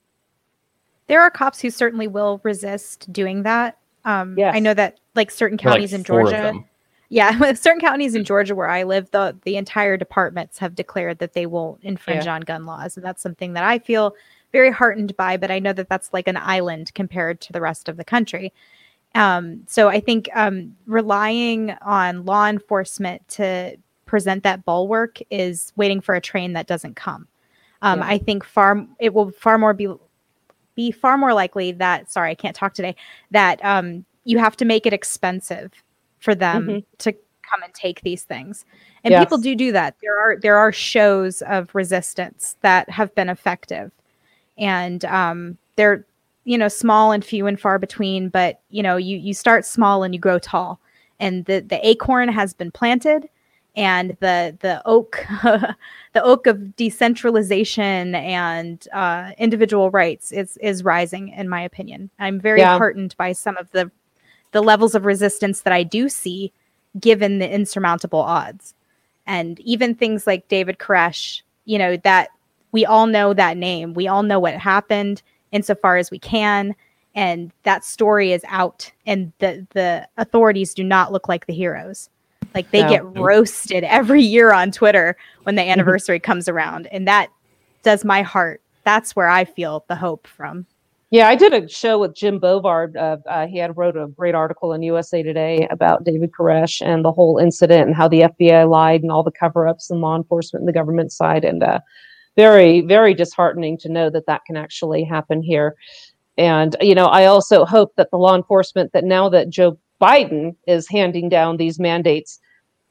there are cops who certainly will resist doing that. Um, Yes. I know that like certain counties like in four of Georgia, them. Yeah, certain counties in Georgia where I live, the the entire departments have declared that they will infringe on gun laws, and that's something that I feel very heartened by. But I know that that's like an island compared to the rest of the country. Um, so I think um, relying on law enforcement to present that bulwark is waiting for a train that doesn't come. Um, Yeah. I think far it will far more be be far more likely that sorry I can't talk today that um, you have to make it expensive for them Mhm. to come and take these things. And people do do that. There are there are shows of resistance that have been effective. And um, they're you know small and few and far between but you know you you start small and you grow tall. And the the acorn has been planted and the the oak the oak of decentralization and uh, individual rights is is rising in my opinion. I'm very Yeah. heartened by some of the the levels of resistance that i do see given the insurmountable odds. And even things like david koresh you know that we all know that name. We all know what happened insofar as we can. And that story is out and the the authorities do not look like the heroes. Like they No. get roasted every year on twitter when the anniversary comes around. And that does my heart. That's where i feel the hope from Yeah, I did a show with Jim Bovard. Uh, uh, he had wrote a great article in USA Today about David Koresh and the whole incident and how the FBI lied and all the cover-ups and law enforcement and the government side. And uh, very, very disheartening to know that that can actually happen here. And you know, I also hope that the law enforcement that now that Joe Biden is handing down these mandates,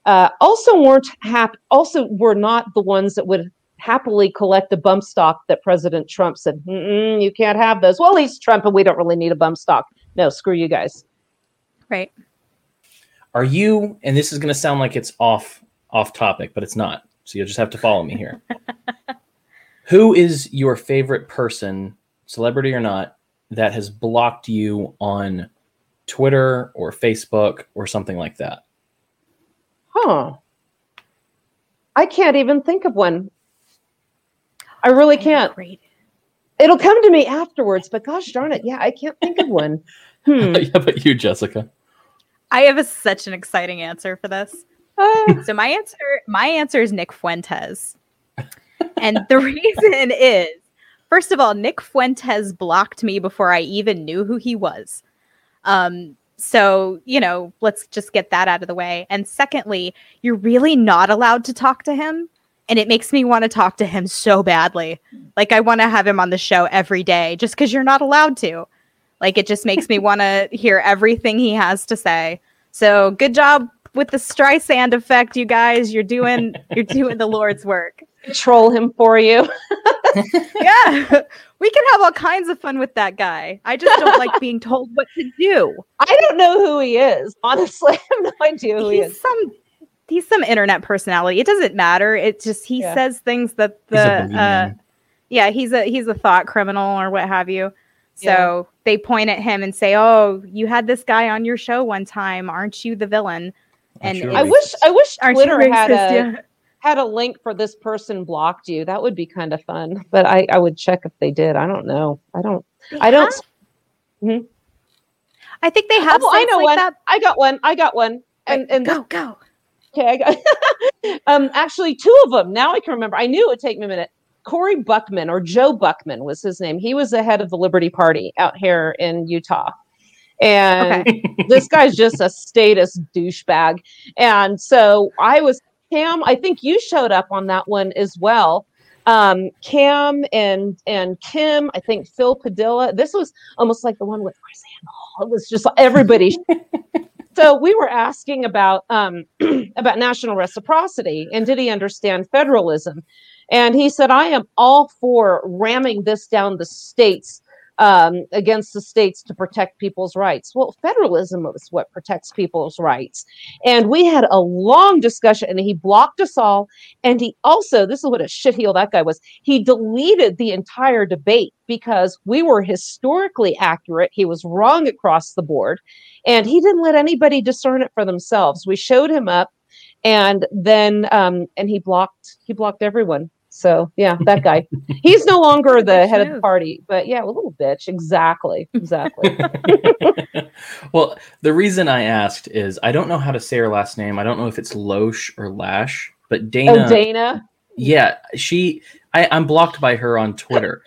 uh, also weren't hap- also were not the ones that would happily collect the bump stock that President Trump said, you can't have those. Well, he's Trump and we don't really need a bump stock. No, screw you guys. Right. Are you, and this is going to sound like it's off off topic, but it's not. So you'll just have to follow me here. Who is your favorite person, celebrity or not, that has blocked you on Twitter or Facebook or something like that? Huh. I can't even think of one. I really can't. Great. It'll come to me afterwards, but gosh darn it, yeah, I can't think of one. Hmm. yeah, but you, Jessica. I have a, such an exciting answer for this. Uh, So my answer, my answer is Nick Fuentes, and the reason is, first of all, Nick Fuentes blocked me before I even knew who he was. Um, so you know, let's just get that out of the way. And secondly, you're really not allowed to talk to him, and it makes me want to talk to him so badly. Like I want to have him on the show every day, just because you're not allowed to. Like it just makes me want to hear everything he has to say. So good job with the Streisand effect, you guys. You're doing you're doing the Lord's work. troll him for you. Yeah. We can have all kinds of fun with that guy. I just don't like being told what to do. I don't know who he is. Honestly, I have no idea who he is. some he's some internet personality. It doesn't matter. It just he Yeah. says things that the uh yeah, he's a he's a thought criminal or what have you. So they point at him and say, "Oh, you had this guy on your show one time. Aren't you the villain?" And Aren't you it- I wish I wish Aren't you Twitter had a Yeah. had a link for this person blocked you. That would be kind of fun. But I I would check if they did. I don't know. I don't. They I don't. have- I think they have. Oh, I know like one. that. I got one. I got one. And and go go. Okay, um actually two of them. Now I can remember. I knew it would take me a minute. Corey Buckman or Joe Buckman was his name. He was the head of the Liberty Party out here in Utah. And Okay. this guy's just a status douchebag. And so I was Cam, I think you showed up on that one as well. Um, Cam and and Kim, I think Phil Padilla. This was almost like the one with Chris Hall. It was just everybody so we were asking about um, about national reciprocity and did he understand federalism? And he said i am all for ramming this down the states um, against the states to protect people's rights. Well federalism is what protects people's rights. And we had a long discussion and he blocked us all. And he also this is what a shitheel that guy was he deleted the entire debate because we were historically accurate. He was wrong across the board. And he didn't let anybody discern it for themselves. We showed him up and then um and he blocked he blocked everyone so yeah that guy he's no longer the Bitch head of the party but yeah a little bitch exactly exactly well, the reason I asked is I don't know how to say her last name. I don't know if it's Loesch or Lash, but Dana. oh dana yeah, she. I, I'm blocked by her on Twitter.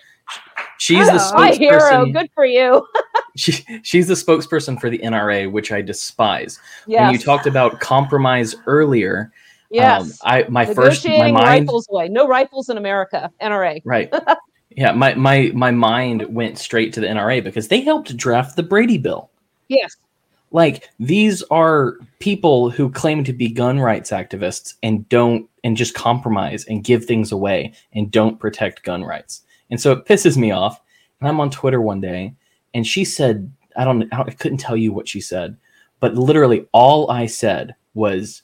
She's the Oh, my hero spokesperson. good for you She, she's the spokesperson for the NRA, which I despise. yes When you talked about compromise earlier, yes. Um, I my first my mind rifles away. No rifles in america. Nra right. Yeah, my, my my mind went straight to the NRA because they helped draft the Brady bill. yes. Like these are people who claim to be gun rights activists and don't and just compromise and give things away and don't protect gun rights. And so it pisses me off. And i'm on twitter one day and she said i don't i, don't, I couldn't tell you what she said but literally all i said was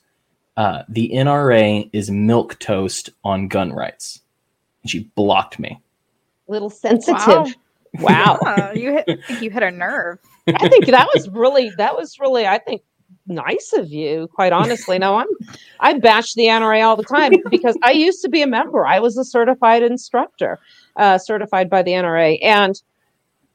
uh, the nra is milk toast on gun rights and she blocked me little sensitive wow. Yeah, you hit you hit a nerve. I think that was really that was really I think nice of you, quite honestly. Now I'm I bash the NRA all the time because I used to be a member. I was a certified instructor, uh, certified by the NRA, and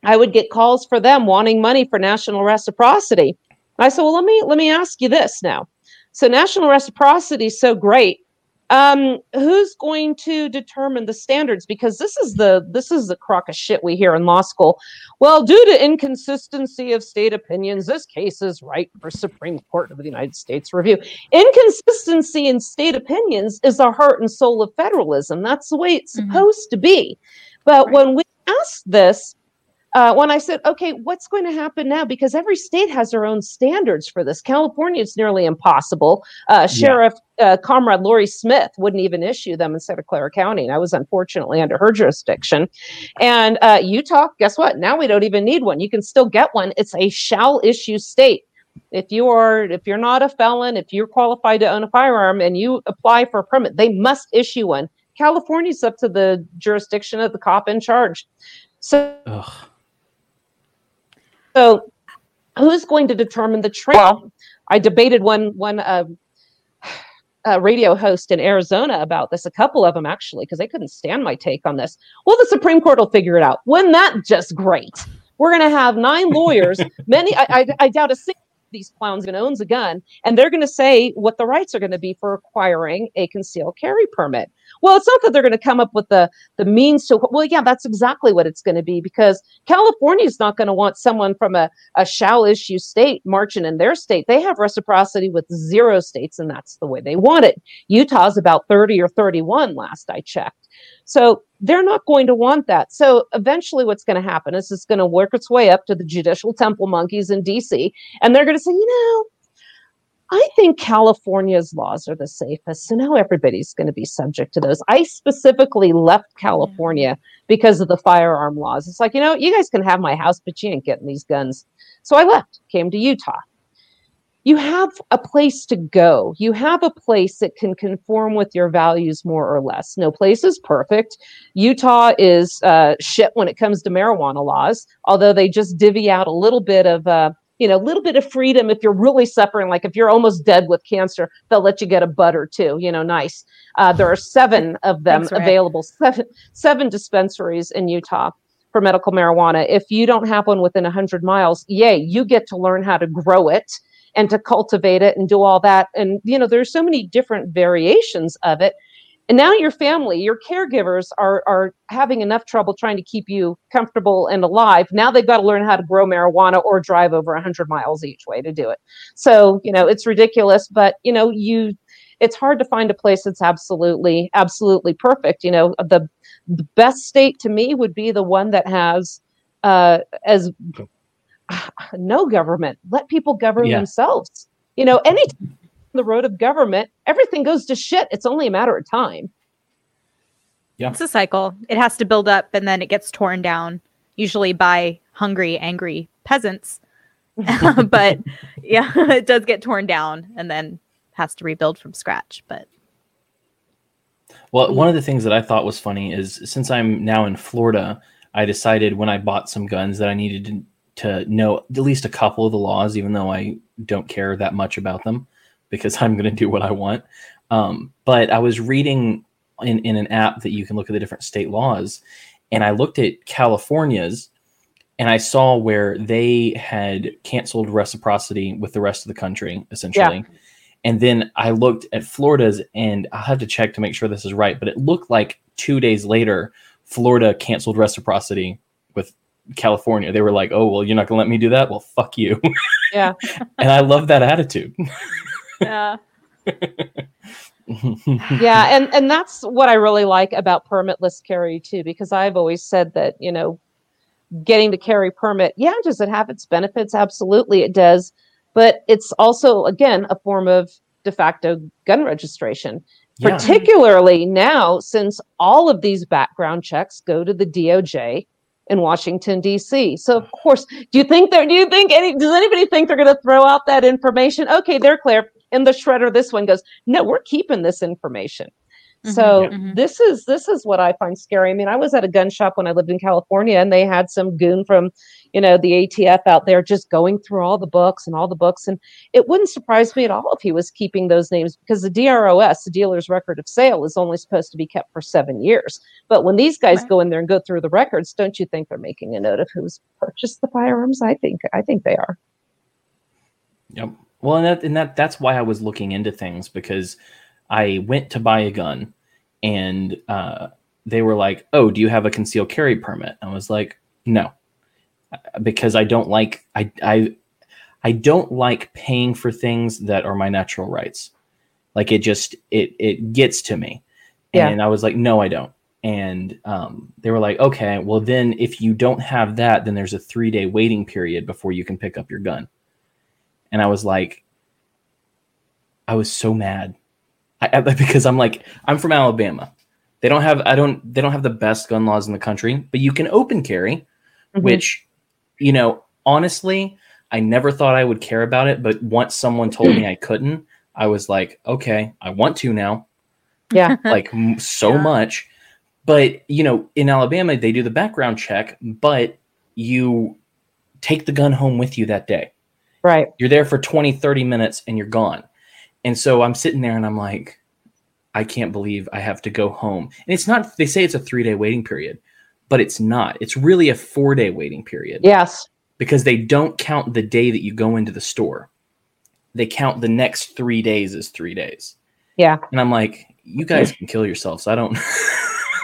I would get calls for them wanting money for national reciprocity. I said, well, let me let me ask you this now. So national reciprocity is so great. um, who's going to determine the standards? Because this is the this is the crock of shit we hear in law school. Well, due to inconsistency of state opinions, this case is right for Supreme Court of the United States review. Inconsistency in state opinions is the heart and soul of federalism. That's the way it's Mhm. supposed to be. But Right. when we ask this, uh, when I said, okay, what's going to happen now? Because every state has their own standards for this. California, it's nearly impossible. Uh, Sheriff uh, Comrade Laurie Smith wouldn't even issue them in Santa Clara County. And I was unfortunately under her jurisdiction. And uh, Utah, guess what? Now we don't even need one. You can still get one. It's a shall issue state. If you are, if you're not a felon, if you're qualified to own a firearm and you apply for a permit, they must issue one. California's up to the jurisdiction of the cop in charge. So Ugh. So, who's going to determine the trend? Well, I debated one one uh, uh, radio host in Arizona about this. A couple of them actually, because they couldn't stand my take on this. Well, the Supreme Court will figure it out. Wasn't that just great? We're going to have nine lawyers. many, I, I, I doubt a single these clowns even owns a gun, and they're going to say what the rights are going to be for acquiring a concealed carry permit. Well, it's not that they're going to come up with the the means to. Well, yeah, that's exactly what it's going to be because California is not going to want someone from a, a shall issue state marching in their state. They have reciprocity with zero states, and that's the way they want it. Utah's about 30 or 31 last I checked. So they're not going to want that. So eventually, what's going to happen is it's going to work its way up to the judicial temple monkeys in DC, and they're going to say, you know, I think California's laws are the safest. So now everybody's going to be subject to those. I specifically left California because of the firearm laws. It's like, you know, you guys can have my house, but you ain't getting these guns. So I left, came to Utah. You have a place to go. You have a place that can conform with your values more or less. No place is perfect. Utah is uh, shit when it comes to marijuana laws, although they just divvy out a little bit of. Uh, you know, a little bit of freedom if you're really suffering, like if you're almost dead with cancer, they'll let you get a bud or two, you know, nice. Uh, there are seven of them Thanks, available, seven, seven dispensaries in Utah for medical marijuana. If you don't have one within 100 miles, yay, you get to learn how to grow it and to cultivate it and do all that. And, you know, there's so many different variations of it. And now your family, your caregivers are, are having enough trouble trying to keep you comfortable and alive. Now they've got to learn how to grow marijuana or drive over 100 miles each way to do it. So, you know, it's ridiculous, but, you know, you, it's hard to find a place that's absolutely, absolutely perfect. You know, the, the best state to me would be the one that has uh, as no government. Let people govern Yeah. themselves. You know, any the road of government, everything goes to shit. It's only a matter of time. Yeah. It's a cycle. It has to build up and then it gets torn down, usually by hungry, angry peasants. but yeah, it does get torn down and then has to rebuild from scratch. But Well, one of the things that I thought was funny is since I'm now in Florida, I decided when I bought some guns that I needed to, know at least a couple of the laws, even though I don't care that much about them because I'm going to do what I want. Um, but I was reading in, in an app that you can look at the different state laws, and I looked at California's and I saw where they had canceled reciprocity with the rest of the country, essentially. Yeah. And then I looked at Florida's, and I'll have to check to make sure this is right, but it looked like two days later, Florida canceled reciprocity California. They were like, oh, well, you're not going to let me do that? Well, fuck you. Yeah. and I love that attitude. yeah, yeah and and that's what i really like about permitless carry too because i've always said that you know getting the carry permit yeah does it have its benefits absolutely it does but it's also again a form of de facto gun registration Yeah. particularly now since all of these background checks go to the doj in washington d.c so of mm-hmm. course do you think they're do you think any does anybody think they're going to throw out that information? Okay they're clear. In the shredder this one goes no we're keeping this information so Mhm, mhm. this is this is what i find scary i mean i was at a gun shop when i lived in california and they had some goon from you know the atf out there just going through all the books and all the books and it wouldn't surprise me at all if he was keeping those names because the dros the dealer's record of sale is only supposed to be kept for seven years but when these guys Right. go in there and go through the records don't you think they're making a note of who's purchased the firearms i think i think they are Yep. Well, and that and that that's why I was looking into things because I went to buy a gun, and uh, they were like, "Oh, do you have a concealed carry permit?" I was like, "No," because I don't like I I I don't like paying for things that are my natural rights. Like it just it it gets to me, Yeah. and I was like, "No, I don't." And um, they were like, "Okay, well then, if you don't have that, then there's a three day waiting period before you can pick up your gun." And I was like, I was so mad I, because I'm like, I'm from Alabama. They don't have I don't they don't have the best gun laws in the country, but you can open carry, Mhm. which you know, honestly, I never thought I would care about it, but once someone told me I couldn't, I was like, okay, I want to now, yeah, like m- so Yeah. much. But, you know, in Alabama they do the background check, but you take the gun home with you that day right. you're there for 20 30 minutes and you're gone and so i'm sitting there and i'm like i can't believe i have to go home and it's not they say it's a three day waiting period but it's not it's really a four day waiting period Yes. because they don't count the day that you go into the store they count the next three days as three days Yeah. and i'm like you guys can kill yourselves i don't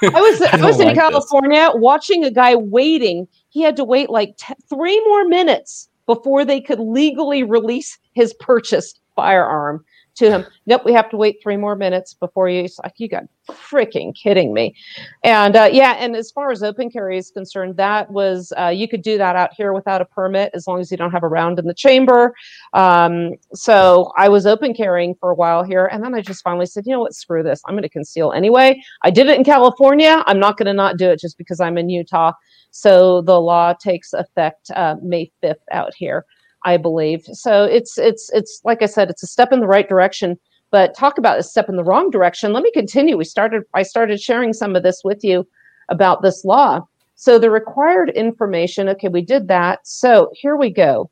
I was I, don't was in like this. California watching a guy waiting. He had to wait like t- three more minutes before they could legally release his purchased firearm to him. Nope, we have to wait three more minutes before you. It's like you got freaking kidding me. And uh, yeah, and as far as open carry is concerned, that was uh, you could do that out here without a permit as long as you don't have a round in the chamber. Um, so I was open carrying for a while here, and then I just finally said, you know what, screw this. I'm going to conceal anyway. I did it in California. I'm not going to not do it just because I'm in Utah. So the law takes effect uh, May 5th out here, I believe. So it's it's it's like I said, it's a step in the right direction. But talk about a step in the wrong direction. Let me continue. We started. I started sharing some of this with you about this law. So the required information. Okay, we did that. So here we go.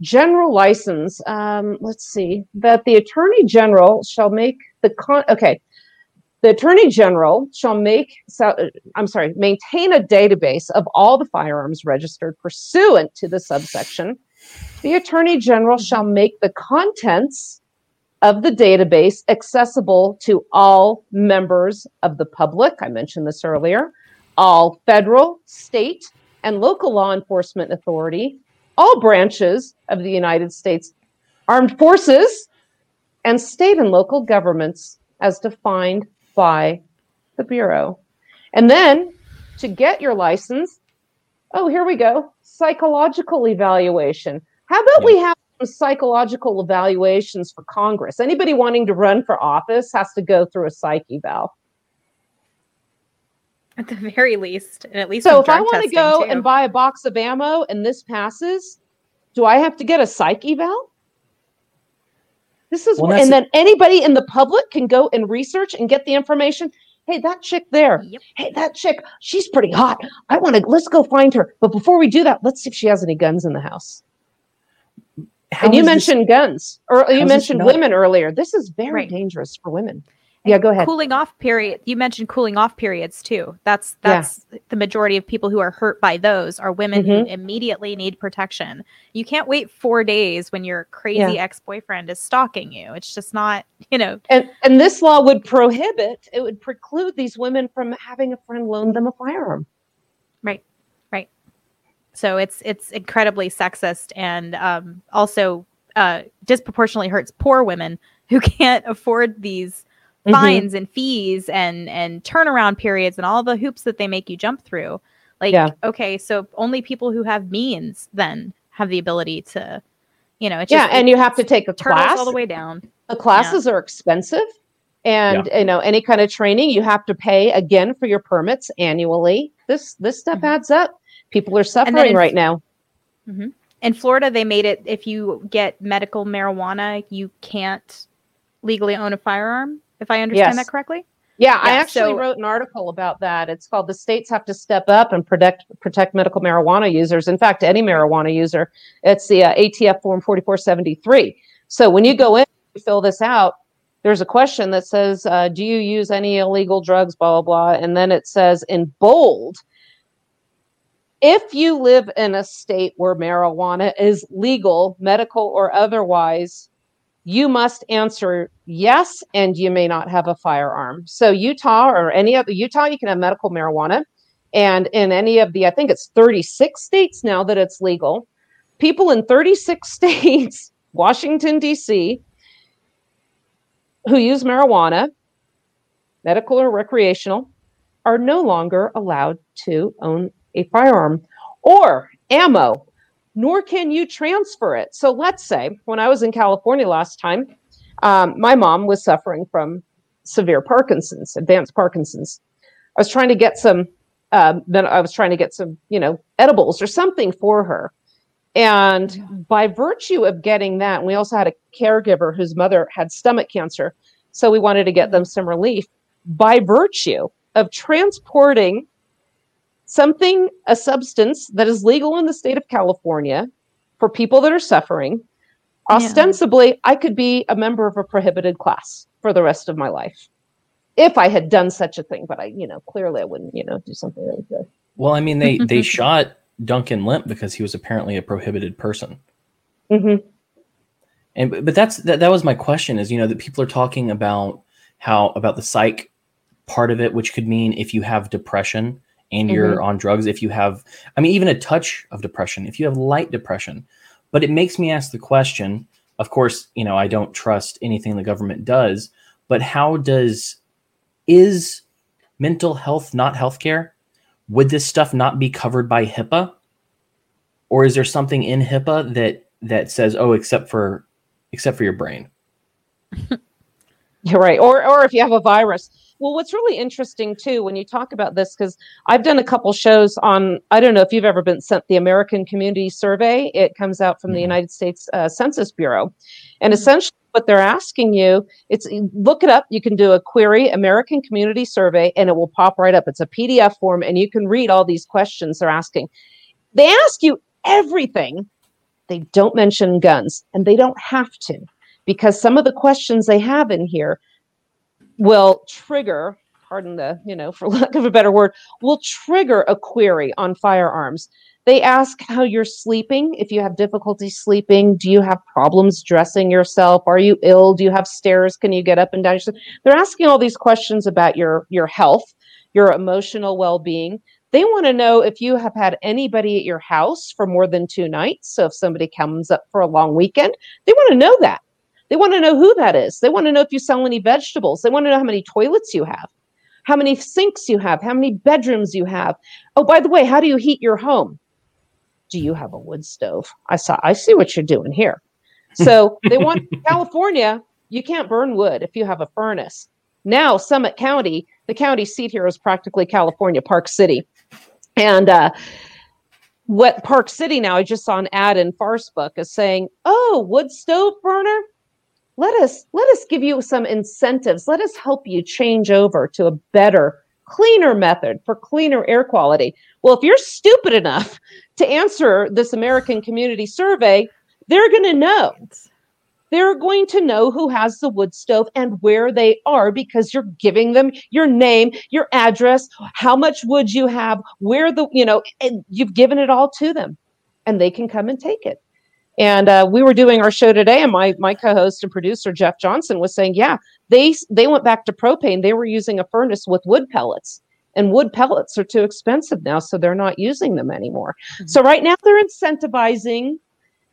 General license. Um, let's see. That the attorney general shall make the con. Okay. The Attorney General shall make, so, I'm sorry, maintain a database of all the firearms registered pursuant to the subsection. The Attorney General shall make the contents of the database accessible to all members of the public. I mentioned this earlier. All federal, state, and local law enforcement authority, all branches of the United States Armed Forces, and state and local governments as defined by the Bureau. And then to get your license, oh, here we go psychological evaluation. How about we have some psychological evaluations for Congress? Anybody wanting to run for office has to go through a psych eval. At the very least, and at least So if I want to go too. and buy a box of ammo and this passes, do I have to get a psych eval? This is Well, where, and then anybody in the public can go and research and get the information. Hey, that chick there. Yep. Hey, that chick, she's pretty hot. I want to let's go find her. But before we do that, let's see if she has any guns in the house. How and you is this- mentioned guns, or you mentioned not- women earlier. This is very Right. dangerous for women. Yeah, go ahead. cooling off period you mentioned cooling off periods too that's Yeah. that's the majority of people who are hurt by those are women Mhm. who immediately need protection you can't wait four days when your crazy ex-boyfriend is stalking you it's just not you know And and this law would prohibit, it would preclude these women from having a friend loan them a firearm. right right so it's it's incredibly sexist and um also uh disproportionately hurts poor women who can't afford these Mhm. fines and fees and and turnaround periods and all the hoops that they make you jump through like Yeah. okay so only people who have means then have the ability to you know it's yeah, just, and you have to take a turtles class. all the way down The classes are expensive, and you know any kind of training you have to pay again for your permits annually. This this stuff Mhm. adds up. People are suffering in- right now. in florida they made it if you get medical marijuana you can't legally own a firearm if i understand Yes. that correctly Yeah, I actually so- wrote an article about that. It's called "The States Have to Step Up and Protect Protect Medical Marijuana Users." In fact, any marijuana user. It's the uh, ATF Form 4473. So when you go in, you fill this out. There's a question that says, uh, "Do you use any illegal drugs?" Blah blah blah, and then it says in bold. If you live in a state where marijuana is legal, medical or otherwise, you must answer yes, and you may not have a firearm. So, Utah or any other Utah, you can have medical marijuana. And in any of the, I think it's 36 states now that it's legal, people in 36 states, Washington, D.C., who use marijuana, medical or recreational, are no longer allowed to own a firearm or ammo, nor can you transfer it. So let's say when I was in California last time, um, my mom was suffering from severe Parkinson's, advanced Parkinson's. I was trying to get some, um, then I was trying to get some, you know, edibles or something for her. And by virtue of getting that, we also had a caregiver whose mother had stomach cancer. So we wanted to get them some relief. By virtue of transporting something, a substance that is legal in the state of California for people that are suffering, yeah. ostensibly, I could be a member of a prohibited class for the rest of my life if I had done such a thing. But I, you know, clearly I wouldn't, you know, do something like that. Well, I mean, they they shot Duncan Lemp because he was apparently a prohibited person. Mm-hmm. And but that's that, that was my question is you know that people are talking about how about the psych part of it, which could mean if you have depression and you're mm-hmm. on drugs, if you have, I mean, even a touch of depression, if you have light depression. But it makes me ask the question of course, you know, I don't trust anything the government does, but how does, is mental health not healthcare? Would this stuff not be covered by HIPAA? Or is there something in HIPAA that that says, oh, except for except for your brain? You're right. Or or if you have a virus, well, what's really interesting too when you talk about this, because I've done a couple shows on, I don't know if you've ever been sent the American Community Survey. It comes out from mm-hmm. the United States uh, Census Bureau. And mm-hmm. essentially, what they're asking you, it's look it up. You can do a query American Community Survey and it will pop right up. It's a PDF form and you can read all these questions they're asking. They ask you everything. They don't mention guns and they don't have to because some of the questions they have in here will trigger pardon the you know for lack of a better word will trigger a query on firearms. They ask how you're sleeping if you have difficulty sleeping do you have problems dressing yourself are you ill do you have stairs can you get up and down? They're asking all these questions about your your health your emotional well-being. They want to know if you have had anybody at your house for more than two nights so if somebody comes up for a long weekend they want to know that they want to know who that is. They want to know if you sell any vegetables. They want to know how many toilets you have, how many sinks you have, how many bedrooms you have. Oh, by the way, how do you heat your home? Do you have a wood stove? I saw I see what you're doing here. So they want California, you can't burn wood if you have a furnace. Now, Summit County, the county seat here is practically California, Park City. And uh, what Park City now, I just saw an ad in Farcebook is saying, oh, wood stove burner? Let us let us give you some incentives. Let us help you change over to a better cleaner method for cleaner air quality. Well if you're stupid enough to answer this american community survey they're going to know. They're going to know who has the wood stove and where they are because you're giving them your name your address how much wood you have where the you know and you've given it all to them and they can come and take it and uh, we were doing our show today, and my my co-host and producer Jeff Johnson was saying, yeah, they they went back to propane. They were using a furnace with wood pellets, and wood pellets are too expensive now, so they're not using them anymore. Mm-hmm. So right now they're incentivizing.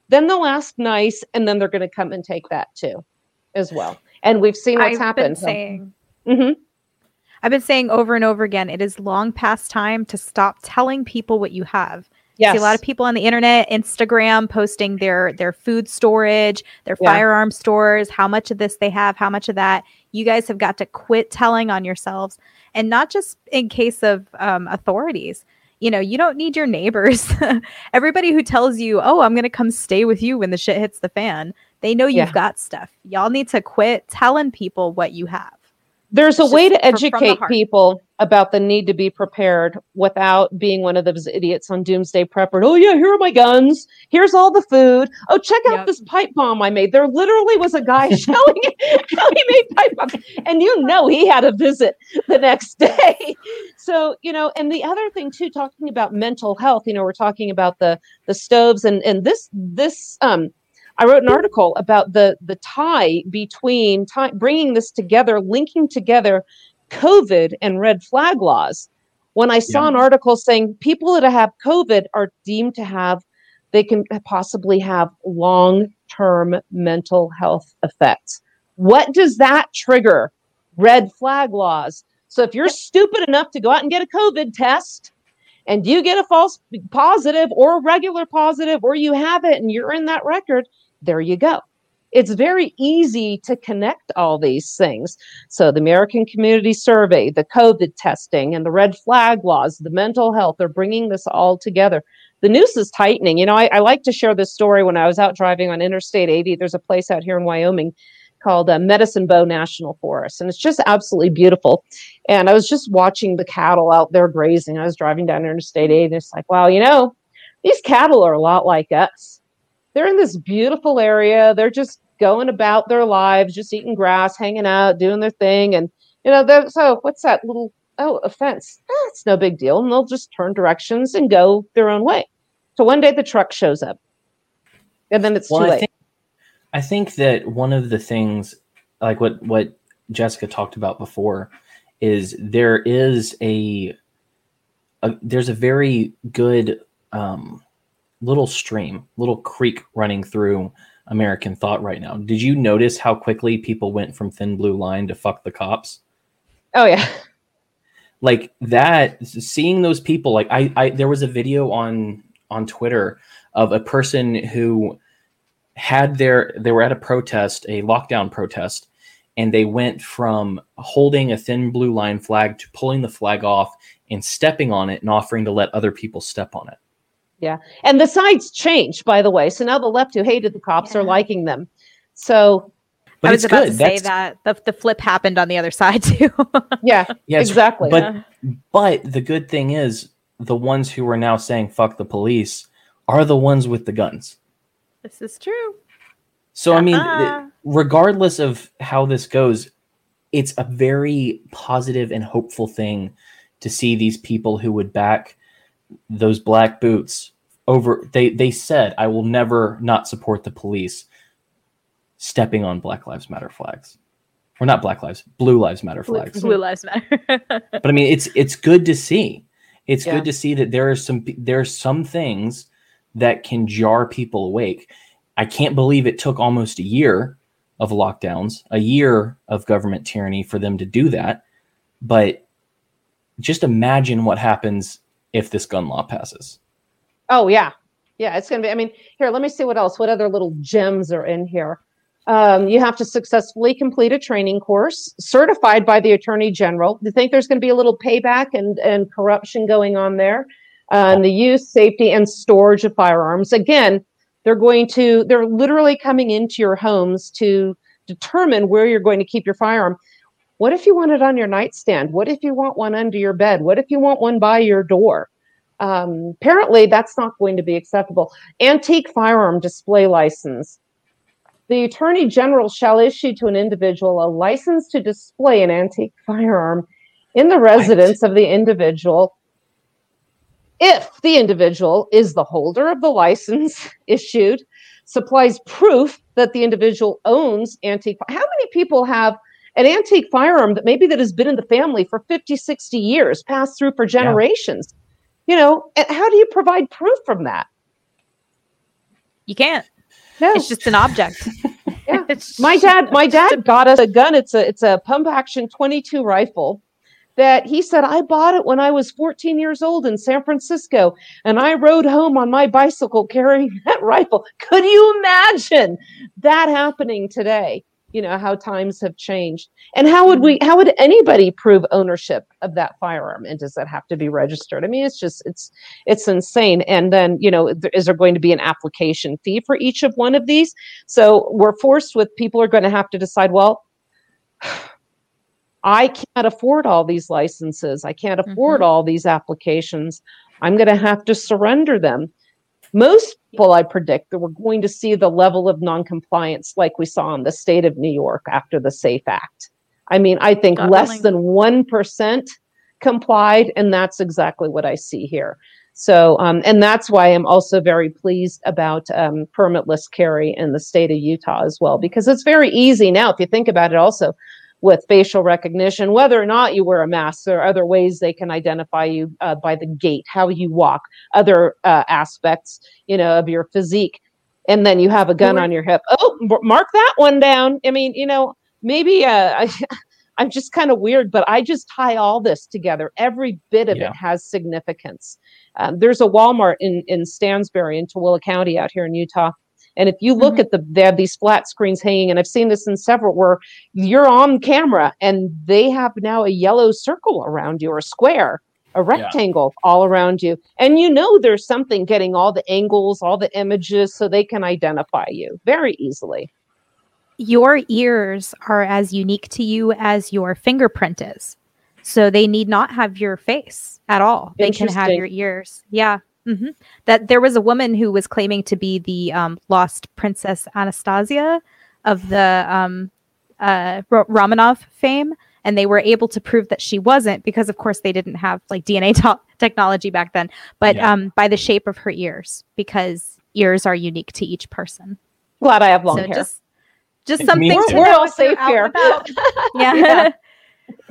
Then they'll ask nice, and then they're going to come and take that too, as well. And we've seen what's I've happened. Been saying. Mm-hmm. I've been saying over and over again, it is long past time to stop telling people what you have. Yes. See a lot of people on the internet, Instagram, posting their their food storage, their yeah. firearm stores, how much of this they have, how much of that. You guys have got to quit telling on yourselves, and not just in case of um, authorities. You know, you don't need your neighbors. Everybody who tells you, "Oh, I'm going to come stay with you when the shit hits the fan," they know you've yeah. got stuff. Y'all need to quit telling people what you have. There's it's a way to educate people about the need to be prepared without being one of those idiots on doomsday prepper. Oh yeah, here are my guns. Here's all the food. Oh, check out yep. this pipe bomb I made. There literally was a guy showing how he made pipe bombs, and you know he had a visit the next day. So you know, and the other thing too, talking about mental health. You know, we're talking about the the stoves and and this this um I wrote an article about the the tie between tie, bringing this together, linking together COVID and red flag laws. When I saw yeah. an article saying people that have COVID are deemed to have, they can possibly have long term mental health effects. What does that trigger? Red flag laws. So if you're stupid enough to go out and get a COVID test, and you get a false positive or a regular positive, or you have it and you're in that record, there you go. It's very easy to connect all these things. So, the American Community Survey, the COVID testing, and the red flag laws, the mental health, they're bringing this all together. The noose is tightening. You know, I, I like to share this story when I was out driving on Interstate 80. There's a place out here in Wyoming called uh, Medicine Bow National Forest, and it's just absolutely beautiful. And I was just watching the cattle out there grazing. I was driving down Interstate 8, and it's like, wow, you know, these cattle are a lot like us. They're in this beautiful area. They're just going about their lives, just eating grass, hanging out, doing their thing. And, you know, so what's that little, oh, a fence? Eh, no big deal. And they'll just turn directions and go their own way. So one day the truck shows up, and then it's well, too late. I think that one of the things, like what what Jessica talked about before, is there is a, a there's a very good um, little stream, little creek running through American thought right now. Did you notice how quickly people went from thin blue line to fuck the cops? Oh yeah. Like that seeing those people like I I there was a video on on Twitter of a person who had their they were at a protest, a lockdown protest, and they went from holding a thin blue line flag to pulling the flag off and stepping on it and offering to let other people step on it. Yeah. And the sides changed, by the way. So now the left who hated the cops yeah. are liking them. So but I was about good. to say That's... that the, the flip happened on the other side too. yeah, yeah, exactly. But yeah. but the good thing is the ones who are now saying fuck the police are the ones with the guns. This is true. So I mean, uh-huh. regardless of how this goes, it's a very positive and hopeful thing to see these people who would back those black boots over they they said I will never not support the police stepping on Black Lives Matter flags. Or not Black Lives, Blue Lives Matter flags. Blue, Blue Lives Matter. but I mean it's it's good to see. It's yeah. good to see that there are some there are some things that can jar people awake. I can't believe it took almost a year of lockdowns, a year of government tyranny for them to do that. But just imagine what happens if this gun law passes. Oh, yeah. Yeah, it's going to be. I mean, here, let me see what else. What other little gems are in here? Um, you have to successfully complete a training course certified by the attorney general. Do you think there's going to be a little payback and, and corruption going on there? uh, and the use, safety, and storage of firearms. Again, they're going to, they're literally coming into your homes to determine where you're going to keep your firearm. What if you want it on your nightstand? What if you want one under your bed? What if you want one by your door? Um, apparently, that's not going to be acceptable. Antique firearm display license. The Attorney General shall issue to an individual a license to display an antique firearm in the residence of the individual if the individual is the holder of the license issued, supplies proof that the individual owns antique. How many people have an antique firearm that maybe that has been in the family for 50, 60 years, passed through for generations? Yeah. You know, and how do you provide proof from that? You can't. No. It's just an object. yeah. my dad, my dad got us a gun. It's a it's a pump action 22 rifle that he said, I bought it when I was 14 years old in San Francisco and I rode home on my bicycle carrying that rifle. Could you imagine that happening today? You know, how times have changed. And how would we, how would anybody prove ownership of that firearm? And does that have to be registered? I mean, it's just, it's, it's insane. And then, you know, is there going to be an application fee for each of one of these? So we're forced with people are going to have to decide, well, I can't afford all these licenses. I can't afford mm-hmm. all these applications. I'm going to have to surrender them. Most people, I predict, that we're going to see the level of noncompliance like we saw in the state of New York after the SAFE Act. I mean, I think Definitely. less than 1% complied, and that's exactly what I see here. So, um, and that's why I'm also very pleased about um, permitless carry in the state of Utah as well, because it's very easy now. If you think about it, also with facial recognition, whether or not you wear a mask, there are other ways they can identify you uh, by the gait, how you walk, other uh, aspects, you know, of your physique. And then you have a gun on your hip. Oh, mark that one down. I mean, you know, maybe uh, I, I'm just kind of weird, but I just tie all this together. Every bit of yeah. it has significance. Um, there's a Walmart in in Stansbury in Tooele County out here in Utah. And if you look mm-hmm. at the, they have these flat screens hanging, and I've seen this in several where you're on camera and they have now a yellow circle around you or a square, a rectangle yeah. all around you. And you know there's something getting all the angles, all the images, so they can identify you very easily your ears are as unique to you as your fingerprint is. So they need not have your face at all. They can have your ears. Yeah. Mm-hmm. That there was a woman who was claiming to be the um, lost Princess Anastasia of the um, uh, Romanov fame, and they were able to prove that she wasn't because, of course, they didn't have like DNA to- technology back then. But yeah. um, by the shape of her ears, because ears are unique to each person. Glad I have long so hair. Just, just something to we're all safe here. yeah. yeah.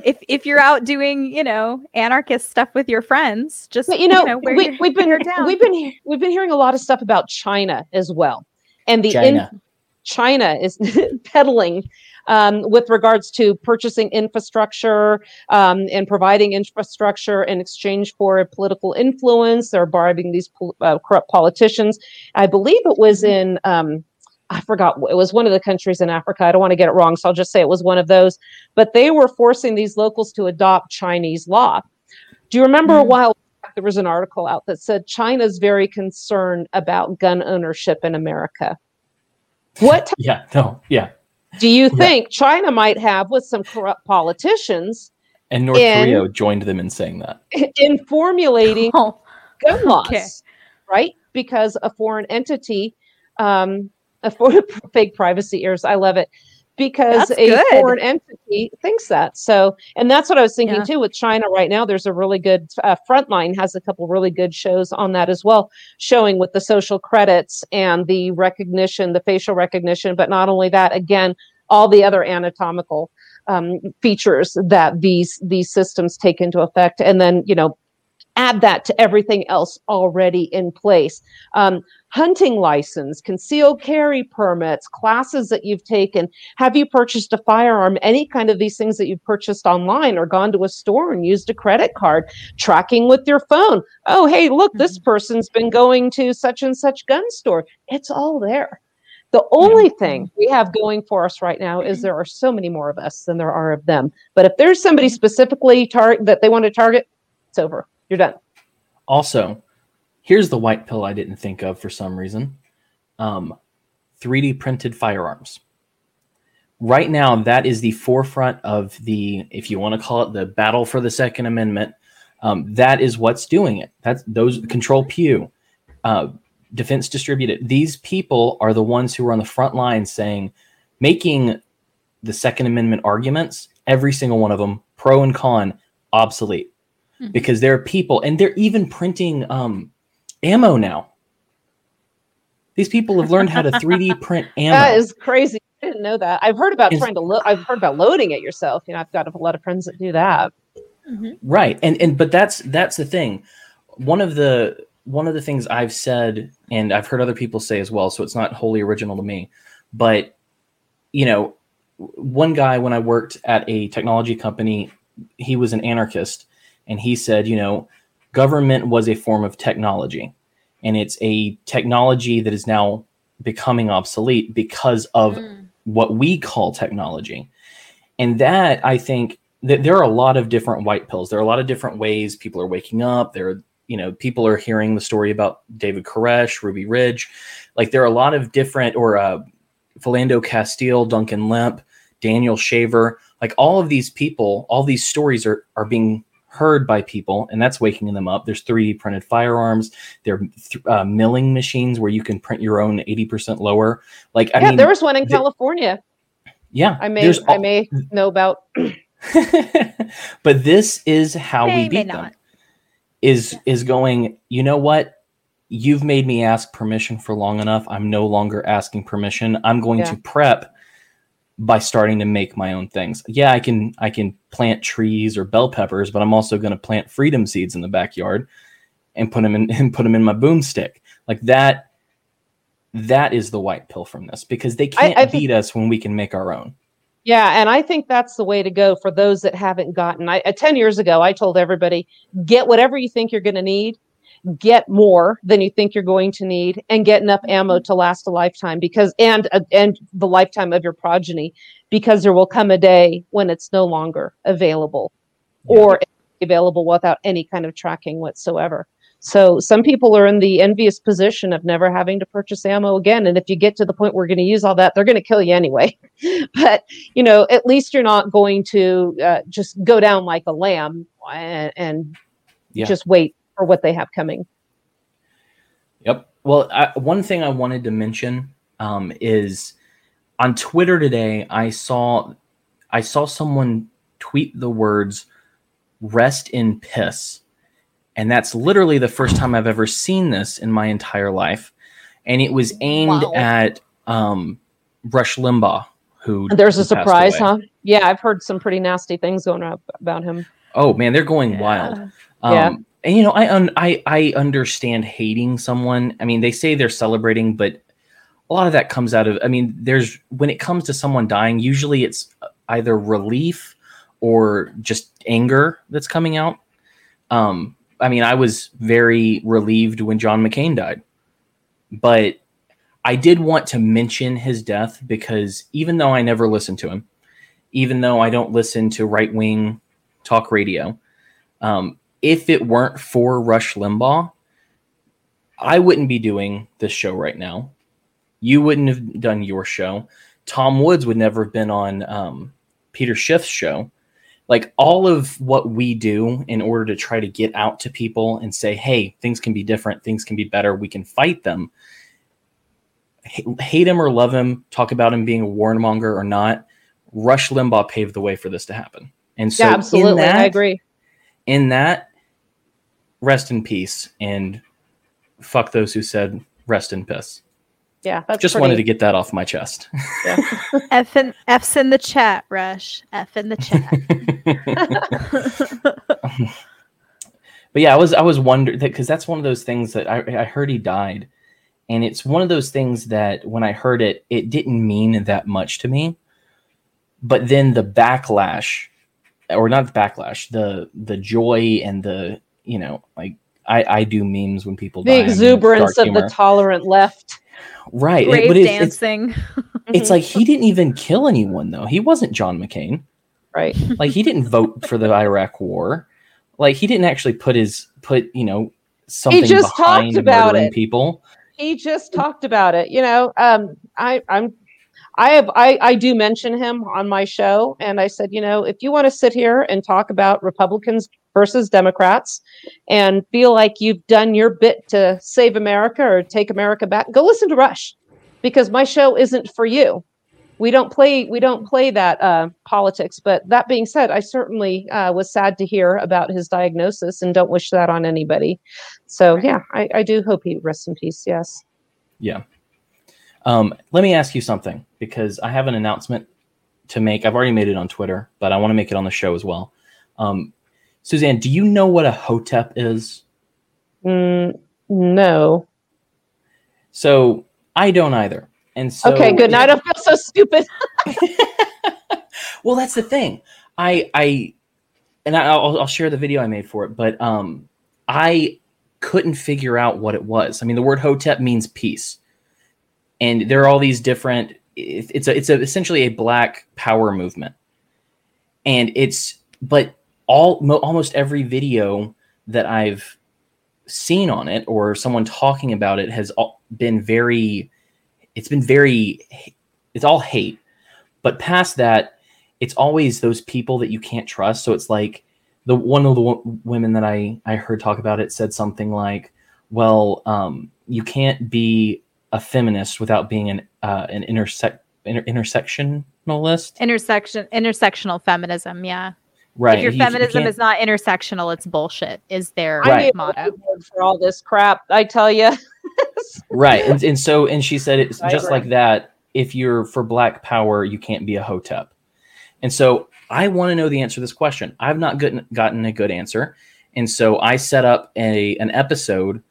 If if you're out doing you know anarchist stuff with your friends just but, you know, you know we, have been we've been we've been hearing a lot of stuff about china as well. And the china, in, china is peddling um, with regards to purchasing infrastructure um, and providing infrastructure in exchange for political influence. They're bribing these uh, corrupt politicians. I believe it was mm-hmm. in um, I forgot it was one of the countries in Africa. I don't want to get it wrong, so I'll just say it was one of those. But they were forcing these locals to adopt Chinese law. Do you remember mm. a while back there was an article out that said China's very concerned about gun ownership in America? What? yeah, no, yeah. Do you think yeah. China might have with some corrupt politicians? And North in, Korea joined them in saying that. In formulating oh, gun laws, okay. right? Because a foreign entity um, for fake privacy ears. I love it because that's a good. foreign entity thinks that. So, and that's what I was thinking yeah. too with China right now. There's a really good uh, Frontline has a couple really good shows on that as well, showing with the social credits and the recognition, the facial recognition, but not only that, again, all the other anatomical um, features that these these systems take into effect, and then you know add that to everything else already in place. Um, hunting license, concealed carry permits, classes that you've taken. Have you purchased a firearm? Any kind of these things that you've purchased online or gone to a store and used a credit card, tracking with your phone. Oh, hey, look, this mm-hmm. person's been going to such and such gun store. It's all there. The only thing we have going for us right now is there are so many more of us than there are of them. But if there's somebody mm-hmm. specifically tar- that they want to target, it's over. You're done. Also, here's the white pill I didn't think of for some reason. Um, 3D printed firearms. Right now, that is the forefront of the, if you want to call it the battle for the Second Amendment. Um, that is what's doing it. That's those Control Pew, uh, Defense Distributed. These people are the ones who are on the front line saying, making the Second Amendment arguments, every single one of them, pro and con, obsolete mm-hmm. because there are people, and they're even printing um, ammo now. These people have learned how to 3D print ammo. That is crazy. I didn't know that. I've heard about it's, trying to load. I've heard about loading it yourself. You know, I've got a lot of friends that do that. Mm-hmm. Right, and and but that's that's the thing. One of the one of the things I've said, and I've heard other people say as well, so it's not wholly original to me. But you know, one guy when I worked at a technology company, he was an anarchist, and he said, you know, government was a form of technology, and it's a technology that is now becoming obsolete because of mm. what we call technology. And that I think that there are a lot of different white pills. There are a lot of different ways people are waking up. There are, you know, people are hearing the story about David Koresh, Ruby Ridge. Like there are a lot of different, or uh, Philando Castile, Duncan Lemp, Daniel Shaver. Like all of these people, all these stories are are being heard by people, and that's waking them up. There's 3D printed firearms. There are th- uh, milling machines where you can print your own 80% lower. Like, I yeah, mean, there was one in California. Yeah, I may, I may know about. but this is how we beat them. is is going, you know what? You've made me ask permission for long enough. I'm no longer asking permission. I'm going Yeah. to prep by starting to make my own things. Yeah, I can I can plant trees or bell peppers, but I'm also going to plant freedom seeds in the backyard and put them in and put them in my boomstick. Like that that is the white pill from this because they can't I think- beat us when we can make our own. Yeah, and I think that's the way to go for those that haven't gotten. I uh, 10 years ago I told everybody, get whatever you think you're going to need, get more than you think you're going to need and get enough ammo to last a lifetime because and uh, and the lifetime of your progeny because there will come a day when it's no longer available or available without any kind of tracking whatsoever. So some people are in the envious position of never having to purchase ammo again. And if you get to the point where we're going to use all that, they're going to kill you anyway. but you know, at least you're not going to uh, just go down like a lamb and, and Yeah. just wait for what they have coming. Yep. Well, I, one thing I wanted to mention um, is on Twitter today. I saw I saw someone tweet the words "rest in piss," and that's literally the first time I've ever seen this in my entire life. And it was aimed Wow. at um, Rush Limbaugh, who there's a who surprise, away. huh? Yeah, I've heard some pretty nasty things going up about him. Oh man, they're going wild. Um, Yeah. And you know, I un- I I understand hating someone. I mean, they say they're celebrating, but a lot of that comes out of. I mean, there's when it comes to someone dying, usually it's either relief or just anger that's coming out. Um, I mean, I was very relieved when John McCain died, but I did want to mention his death because even though I never listened to him, even though I don't listen to right wing talk radio, um, if it weren't for Rush Limbaugh, I wouldn't be doing this show right now. You wouldn't have done your show. Tom Woods would never have been on um, Peter Schiff's show. Like all of what we do in order to try to get out to people and say, hey, things can be different, things can be better, we can fight them. H- hate him or love him, talk about him being a warmonger or not. Rush Limbaugh paved the way for this to happen. And so yeah, in absolutely. that- I agree. in that, rest in peace and fuck those who said rest in piss. Yeah, that's Just pretty, wanted to get that off my chest. F in, F's in the chat, Rush. F in the chat. but yeah, I was I was wondering that because that's one of those things that I, I heard he died, and it's one of those things that when I heard it, it didn't mean that much to me. But then the backlash, or not the backlash, the the joy and the you know like I I do memes when people die. the I exuberance dark of the tolerant left. right, it- Grave but it's, it's dancing. it's like he didn't even kill anyone though. He wasn't John McCain. right. like he didn't vote for the Iraq war. Like he didn't actually put his put you know something just behind talked about murdering it. people. he just talked about it you know um i i'm i have i i do mention him on my show and i said you know if you want to sit here and talk about republicans versus democrats and feel like you've done your bit to save america or take america back go listen to rush because my show isn't for you we don't play we don't play that uh, politics but that being said i certainly uh, was sad to hear about his diagnosis and don't wish that on anybody so yeah I, I do hope he rests in peace yes Yeah. Um, let me ask you something because I have an announcement to make. I've already made it on Twitter, but I want to make it on the show as well. Um, Suzanne, do you know what a hotep is? Mm, no. So I don't either. And so okay, good. Now I don't feel so stupid. well that's the thing i i and I- I'll, I'll share the video i made for it but um i couldn't figure out what it was i mean the word hotep means peace and there are all these different it's a it's a, essentially a black power movement and it's but all mo- almost every video that i've seen on it or someone talking about it has all been very it's been very it's all hate. But past that it's always those people that you can't trust. So it's like the one of the wo- women that i i heard talk about it said something like well um you can't be a feminist without being an uh an intersect inter- intersectionalist. Intersection intersectional feminism, yeah. Right. If your You- you feminism can't- is not intersectional, it's bullshit. Is their Right. I need a motto? for all this crap. I tell you. right and, and so and she said it's I just agree. like that if you're for black power you can't be a hotep and so i want to know the answer to this question i've not gotten, gotten a good answer and so i set up a an episode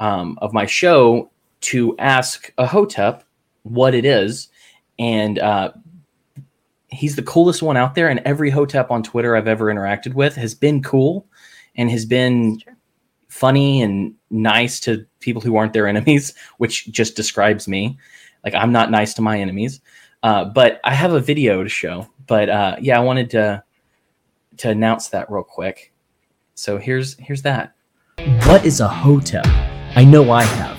um, of my show to ask a hotep what it is and uh, he's the coolest one out there and every hotep on twitter i've ever interacted with has been cool and has been funny and nice to people who aren't their enemies, which just describes me. Like I'm not nice to my enemies. Uh, but I have a video to show. But uh, yeah, I wanted to to announce that real quick. So here's here's that. What is a hotep? I know I have.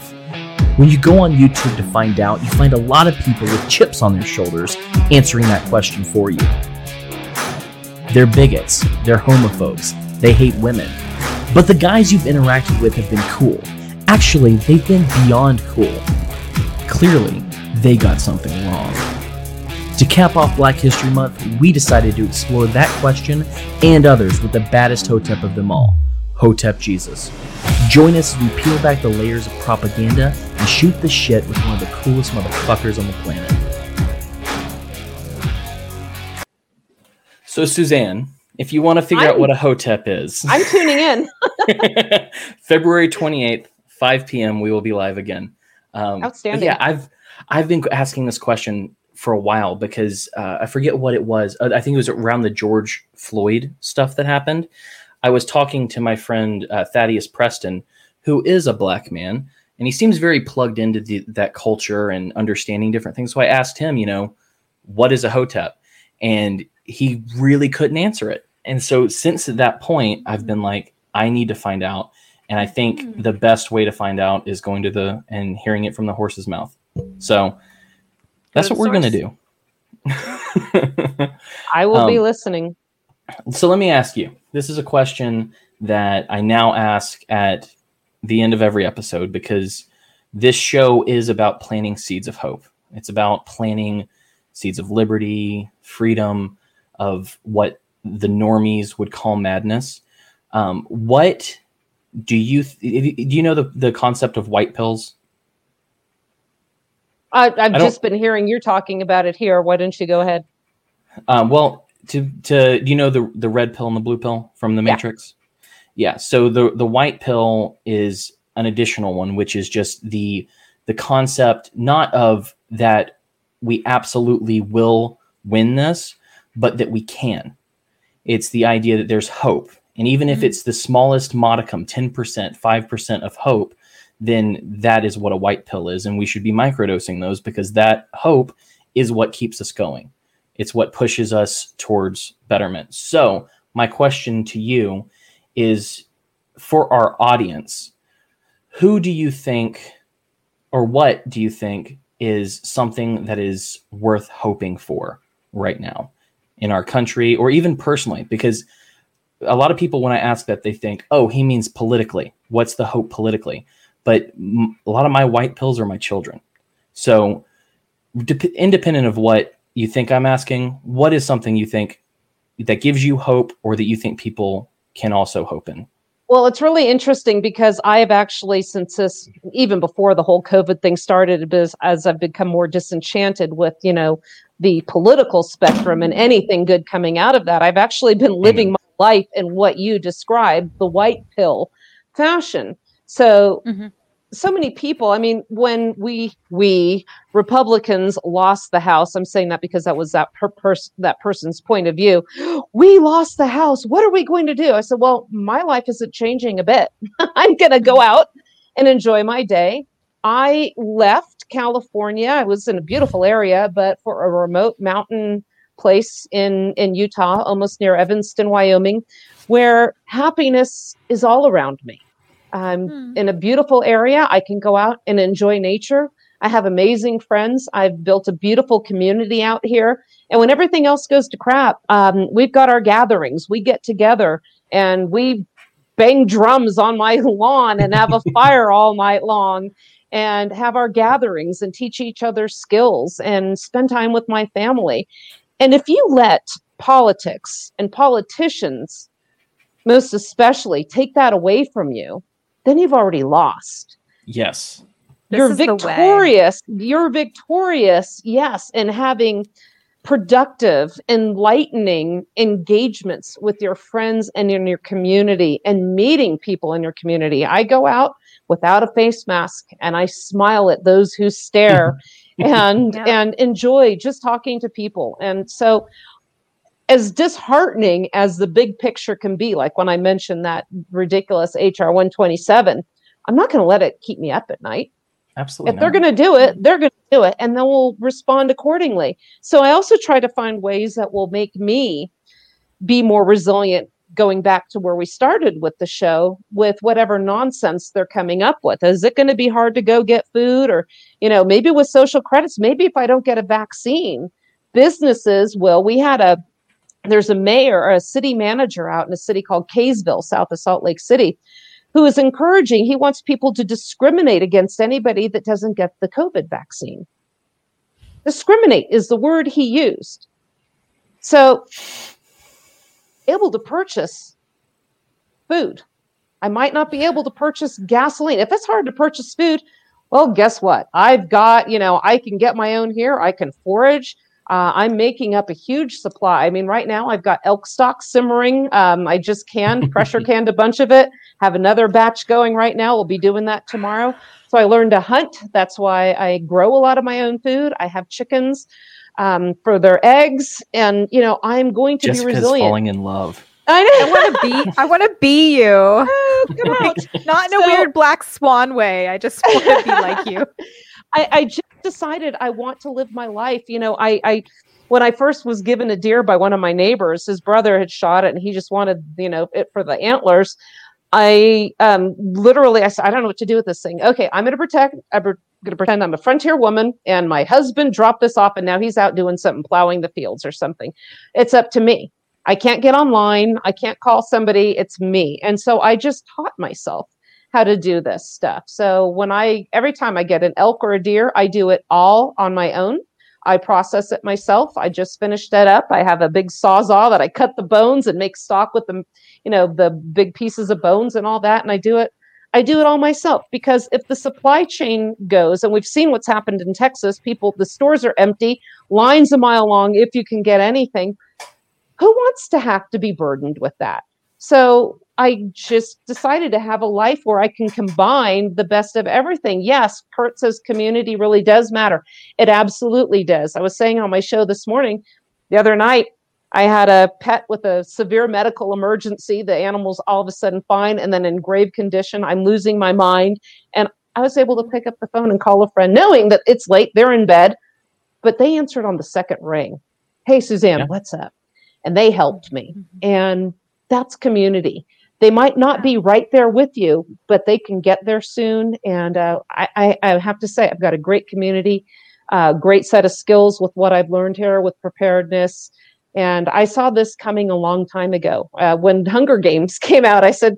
When you go on YouTube to find out, you find a lot of people with chips on their shoulders answering that question for you. They're bigots, they're homophobes, they hate women. But the guys you've interacted with have been cool. Actually, they've been beyond cool. Clearly, they got something wrong. To cap off Black History Month, we decided to explore that question and others with the baddest Hotep of them all, Hotep Jesus. Join us as we peel back the layers of propaganda and shoot the shit with one of the coolest motherfuckers on the planet. So, Suzanne, if you want to figure out I'm- what a Hotep is, I'm tuning in. February 28th, 5 p.m. We will be live again. Um, Outstanding. Yeah, I've I've been asking this question for a while because uh, I forget what it was. Uh, I think it was around the George Floyd stuff that happened. I was talking to my friend uh, Thaddeus Preston, who is a black man, and he seems very plugged into the, that culture and understanding different things. So I asked him, you know, what is a hotep, and he really couldn't answer it. And so since that point, I've been like, I need to find out. And I think Hmm. the best way to find out is going to the and hearing it from the horse's mouth. So that's to what the we're going to do. I will be Um, listening. so let me ask you this is a question that I now ask at the end of every episode because this show is about planting seeds of hope. It's about planting seeds of liberty, freedom, of what the normies would call madness. Um, what do you th- do? You know the the concept of white pills? I, I've don't- just been hearing you're talking about it here. Why don't you go ahead? Um, well, to to do you know the the red pill and the blue pill from the Yeah. Matrix? Yeah. So the the white pill is an additional one, which is just the the concept not of that we absolutely will win this, but that we can. It's the idea that there's hope, and even if Mhm. it's the smallest modicum, ten percent, five percent of hope, then that is what a white pill is, and we should be microdosing those because that hope is what keeps us going. It's what pushes us towards betterment. So, my question to you is for our audience, who do you think or what do you think is something that is worth hoping for right now in our country or even personally? Because a lot of people, when I ask that, they think, oh, he means politically. What's the hope politically? But a lot of my white pills are my children. So, dep independent of what you think I'm asking, what is something you think that gives you hope or that you think people can also hope in? Well, it's really interesting because I have actually, since this, even before the whole COVID thing started, as, as I've become more disenchanted with, you know, the political spectrum and anything good coming out of that, I've actually been living my life in what you described, the white pill fashion. So, Mhm. So many people. I mean, when we we Republicans lost the House, I'm saying that because that was that per pers- that person's point of view. We lost the House. What are we going to do? I said, well, my life isn't changing a bit. I'm going to go out and enjoy my day. I left California. I was in a beautiful area, but for a remote mountain place in in Utah, almost near Evanston, Wyoming, where happiness is all around me. I'm Hmm. in a beautiful area. I can go out and enjoy nature. I have amazing friends. I've built a beautiful community out here. And when everything else goes to crap, um, we've got our gatherings. We get together and we bang drums on my lawn and have a fire all night long and have our gatherings and teach each other skills and spend time with my family. And if you let politics and politicians, most especially, take that away from you, then you've already lost. Yes. This you're is the way. victorious. You're victorious, yes, in having productive, enlightening engagements with your friends and in your community and meeting people in your community. I go out without a face mask and I smile at those who stare and Yeah. and enjoy just talking to people. And so as disheartening as the big picture can be, like when I mentioned that ridiculous HR 127, I'm not going to let it keep me up at night Absolutely. if they're going to do it, they're going to do it, and then we'll respond accordingly. So I also try to find ways that will make me be more resilient. Going back to where we started with the show, with whatever nonsense they're coming up with, is it going to be hard to go get food, or you know, maybe with social credits, maybe if I don't get a vaccine, businesses will. We had a there's a mayor or a city manager out in a city called Kaysville, south of Salt Lake City, who is encouraging, he wants people to discriminate against anybody that doesn't get the COVID vaccine. Discriminate is the word he used. So, able to purchase food. I might not be able to purchase gasoline. If it's hard to purchase food, well, guess what? I've got, you know, I can get my own here. I can forage. Uh, I'm making up a huge supply. I mean, right now I've got elk stock simmering. Um, I just canned, pressure canned a bunch of it. Have another batch going right now. We'll be doing that tomorrow. So I learned to hunt. That's why I grow a lot of my own food. I have chickens um, for their eggs, and you know I'm going to Jessica's be resilient. falling in love. I I want to be. I want to be you. Oh, come on. Not in a weird black swan way. I just want to be like you. I, I just decided I want to live my life. You know, I, I when I first was given a deer by one of my neighbors, his brother had shot it and he just wanted, you know, it for the antlers. I um literally I said, I don't know what to do with this thing. Okay, I'm gonna protect I'm gonna pretend I'm a frontier woman and my husband dropped this off and now he's out doing something, plowing the fields or something. It's up to me. I can't get online, I can't call somebody, it's me. And so I just taught myself how to do this stuff. So when I every time I get an elk or a deer, I do it all on my own. I process it myself. I just finished that up. I have a big sawzall that I cut the bones and make stock with them, you know, the big pieces of bones and all that. And I do it, I do it all myself because if the supply chain goes, and we've seen what's happened in Texas, people, the stores are empty, lines a mile long if you can get anything. Who wants to have to be burdened with that? So I just decided to have a life where I can combine the best of everything. Yes, Kurt says community really does matter. It absolutely does. I was saying on my show this morning, the other night, I had a pet with a severe medical emergency. The animal's all of a sudden fine and then in grave condition. I'm losing my mind. And I was able to pick up the phone and call a friend, knowing that it's late, they're in bed, but they answered on the second ring. Hey, Suzanne, Yeah. what's up? And they helped me. Mm-hmm. And that's community. They might not be right there with you, but they can get there soon. And uh, I, I, I have to say, I've got a great community, uh, great set of skills with what I've learned here with preparedness. And I saw this coming a long time ago. Uh, when Hunger Games came out, I said,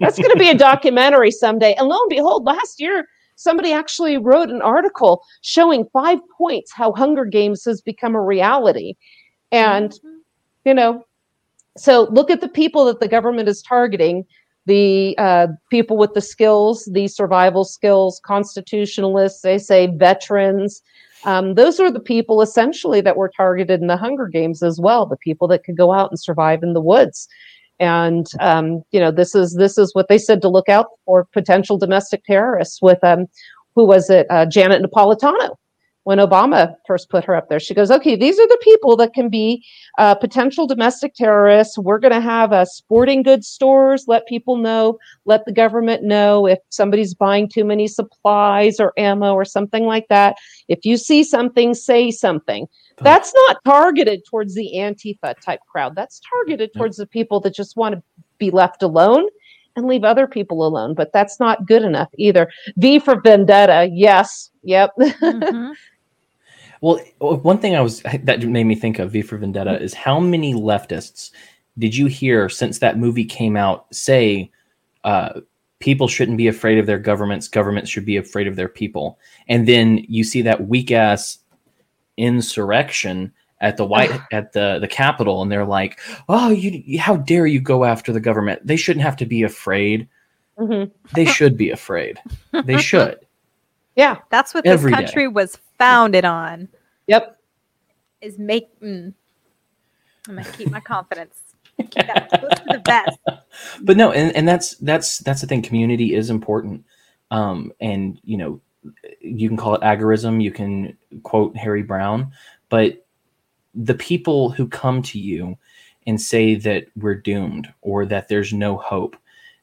that's going to be a documentary someday. And lo and behold, last year, somebody actually wrote an article showing five points how Hunger Games has become a reality. And you know so look at the people that the government is targeting the uh, people with the skills the survival skills constitutionalists they say veterans. Um, those are the people essentially that were targeted in the hunger games as well the people that could go out and survive in the woods. And um, you know this is this is what they said to look out for potential domestic terrorists with um, who was it? Uh, janet napolitano when obama first put her up there she goes okay these are the people that can be uh, potential domestic terrorists. We're going to have uh, sporting goods stores, let people know, let the government know if somebody's buying too many supplies or ammo or something like that. If you see something, say something. That's not targeted towards the Antifa type crowd. That's targeted towards the people that just want to be left alone and leave other people alone. But that's not good enough either. V for vendetta. Yes. Yep. Mhm. Well, one thing I was that made me think of V for Vendetta is how many leftists did you hear since that movie came out say uh, people shouldn't be afraid of their governments, governments should be afraid of their people, and then you see that weak ass insurrection at the white at the the capitol and they're like oh you how dare you go after the government they shouldn't have to be afraid Mhm. they should be afraid they should Yeah. That's what Every this day. country was founded on. Yep. Is make. Mm, I'm gonna keep my confidence. Keep that close to the vest. but no and, and that's that's that's the thing community is important um and you know you can call it agorism you can quote harry browne but the people who come to you and say that we're doomed or that there's no hope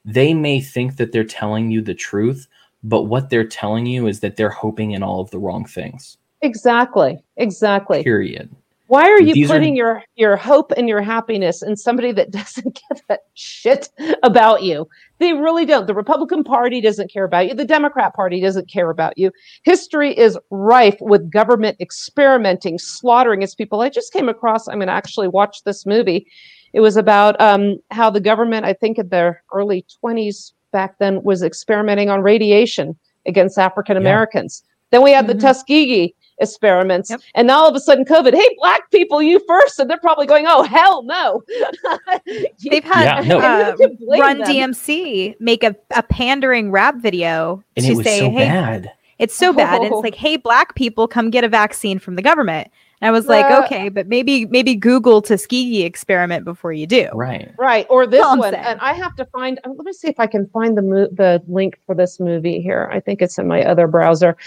they may think that they're telling you the truth but what they're telling you is that they're hoping in all of the wrong things Exactly. Exactly. period Why are you These are- putting your your hope and your happiness in somebody that doesn't give a shit about you? They really don't. The Republican Party doesn't care about you. The Democrat Party doesn't care about you. History is rife with government experimenting, slaughtering its people. I just came across. I'm going to actually watch this movie. It was about um, how the government, I think in their early 20s back then, was experimenting on radiation against African Americans. Then we had Mhm. the Tuskegee experiments, Yep. and now all of a sudden, COVID. Hey, black people, you first, and they're probably going, "Oh hell no." They've had Yeah, no. uh, You Run them. DMC make a, a pandering rap video and to it was say, so "Hey, bad it's so bad." And it's like, "Hey, black people, come get a vaccine from the government." And I was like, Uh, "Okay, but maybe maybe Google Tuskegee experiment before you do." right Right, or this all one, saying. and I have to find. uh, Let me see if I can find the mo- the link for this movie here. I think it's in my other browser.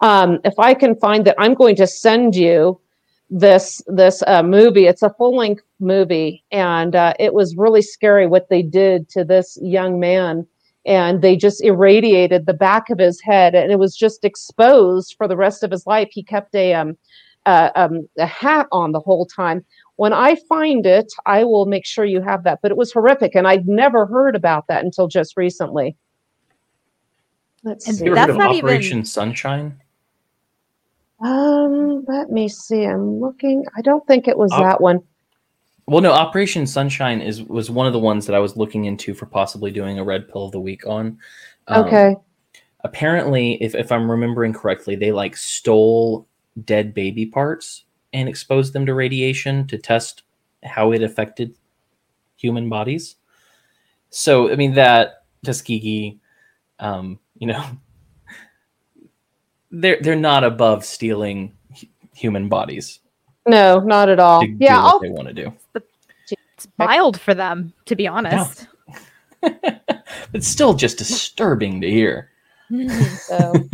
Um, if I can find that, I'm going to send you this this uh, movie. It's a full length movie, and uh, it was really scary what they did to this young man. And they just irradiated the back of his head, and it was just exposed for the rest of his life. He kept a um, uh, um, a hat on the whole time when I find it, I will make sure you have that. But it was horrific, and I'd never heard about that until just recently. Let's And see. That's heard of not even- operation sunshine Um, let me see. I'm looking. I don't think it was Op- that one. Well, no, Operation Sunshine is was one of the ones that I was looking into for possibly doing a red pill of the week on. Um, Okay. Apparently, if if I'm remembering correctly, they like stole dead baby parts and exposed them to radiation to test how it affected human bodies. So, I mean that Tuskegee, um, you know, they're they're not above stealing hu- human bodies No, not at all. to do Yeah, what I'll, they want to do. It's mild for them, to be honest. it's still just disturbing to hear. so.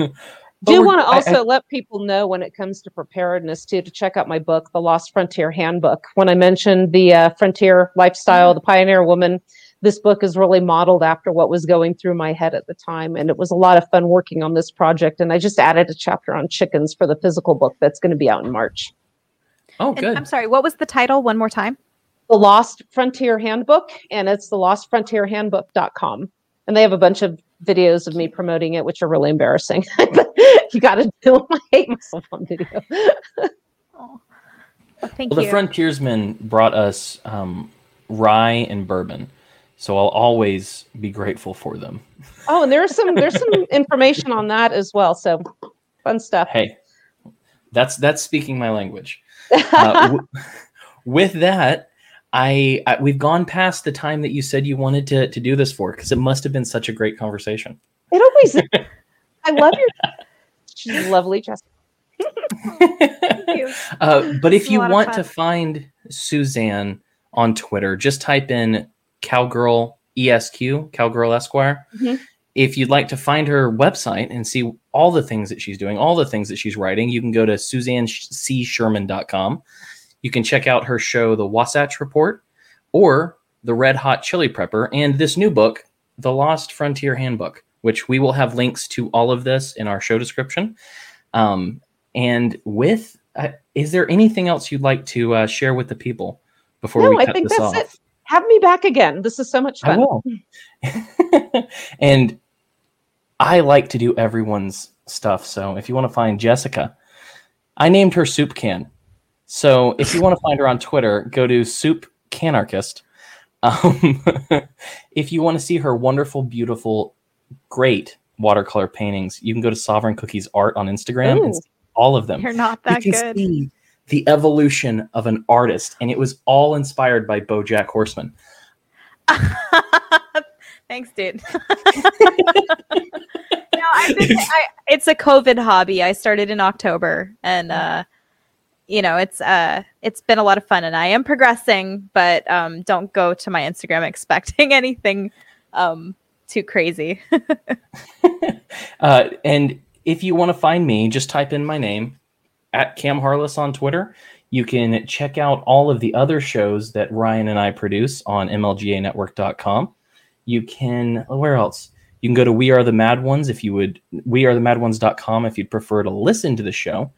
But do want to I- I- also let people know when it comes to preparedness too to check out my book the lost frontier handbook. When i mentioned the uh, frontier lifestyle the pioneer woman this book is really modeled after what was going through my head at the time and it was a lot of fun working on this project and i just added a chapter on chickens for the physical book that's going to be out in march. Oh, And good. I'm sorry, what was the title one more time? the lost frontier handbook and it's the lostfrontierhandbook.com and they have a bunch of videos of me promoting it which are really embarrassing. But you got to do them i hate myself on video Oh, thank Well, the you. frontiersmen brought us um, rye and bourbon, so I'll always be grateful for them. Oh, and there's some there's some information on that as well. So fun stuff. Hey, that's that's speaking my language. Uh, w- with that, I, I we've gone past the time that you said you wanted to to do this for because it must have been such a great conversation. it always I love your she's lovely, Jessica. you. Uh, but if you want to find Suzanne on Twitter, just type in Cowgirl ESQ, Cowgirl Esquire. Mhm. If you'd like to find her website and see all the things that she's doing, all the things that she's writing, you can go to suzannecsherman.com. You can check out her show, The Wasatch Report, or The Red Hot Chili Prepper, and this new book, The Lost Frontier Handbook, which we will have links to all of this in our show description. Um, and with, uh, is there anything else you'd like to uh, share with the people before No, we I cut think this that's off? it. Have me back again. This is so much I fun. will. and I like to do everyone's stuff. So if you want to find Jessica, I named her Soup Can. So if you want to find her on Twitter, go to Soup Canarchist. Um, if you want to see her wonderful, beautiful, great watercolor paintings, you can go to Sovereign Cookies Art on Instagram and Ooh. see all of them. You're not You that can good. see the evolution of an artist, and it was all inspired by BoJack Horseman. Thanks, dude. no, I've been, I, it's a COVID hobby. I started in October, and uh, you know, it's uh, it's been a lot of fun, and I am progressing. But um, don't go to my Instagram expecting anything um, too crazy. uh, and if you want to find me, just type in my name at Cam Harless on Twitter. You can check out all of the other shows that Ryan and I produce on MLGAnetwork.com. You can, where else? You can go to We Are the Mad Ones if you would, wearethemadones.com if you'd prefer to listen to the show.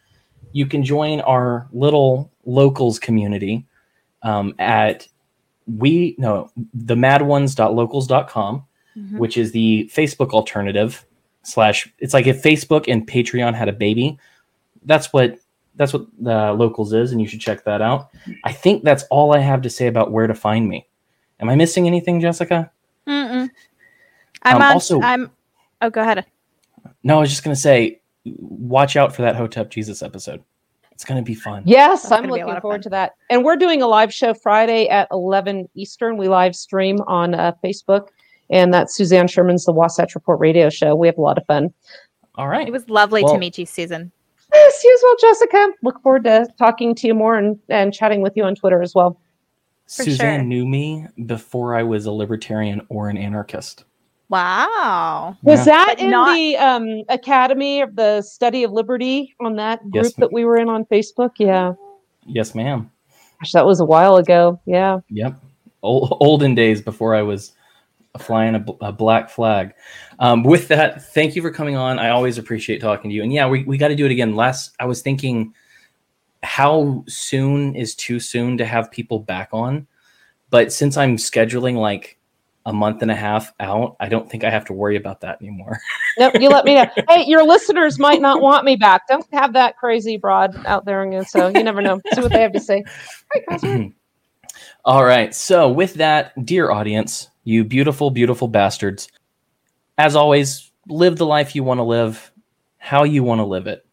You can join our little locals community um, at we, no, the mad themadOnes.locals.com, mm-hmm. which is the Facebook alternative slash, it's like if Facebook and Patreon had a baby. That's what that's what the locals is, and you should check that out. I think that's all I have to say about where to find me. Am I missing anything, Jessica? Mm-mm. I'm um, on, also. I'm. Oh, go ahead. No, I was just gonna say, watch out for that Hotep Jesus episode. It's gonna be fun. Yes, That's I'm looking forward to that. And we're doing a live show Friday at 11 Eastern. We live stream on uh, Facebook, and that's Suzanne Sherman's The Wasatch Report radio show. We have a lot of fun. All right. It was lovely well, to meet you, Susan. Yes, you as well, Jessica. Look forward to talking to you more and, and chatting with you on Twitter as well. For Suzanne sure. knew me before I was a libertarian or an anarchist. Wow. Was yeah. that but in not- the um, Academy of the Study of Liberty on that group yes, that we were in on Facebook? Yeah. Yes, ma'am. Gosh, that was a while ago. Yeah. Yep. Old, olden days before I was flying a, a black flag. Um, with that, thank you for coming on. I always appreciate talking to you. And yeah, we, we got to do it again. Last, I was thinking, how soon is too soon to have people back on? But since I'm scheduling like a month and a half out, I don't think I have to worry about that anymore. no, you let me know. Hey, your listeners might not want me back. Don't have that crazy broad out there again. So you never know. See what they have to say. All right, All right. So with that, dear audience, you beautiful, beautiful bastards. As always, live the life you want to live, how you want to live it.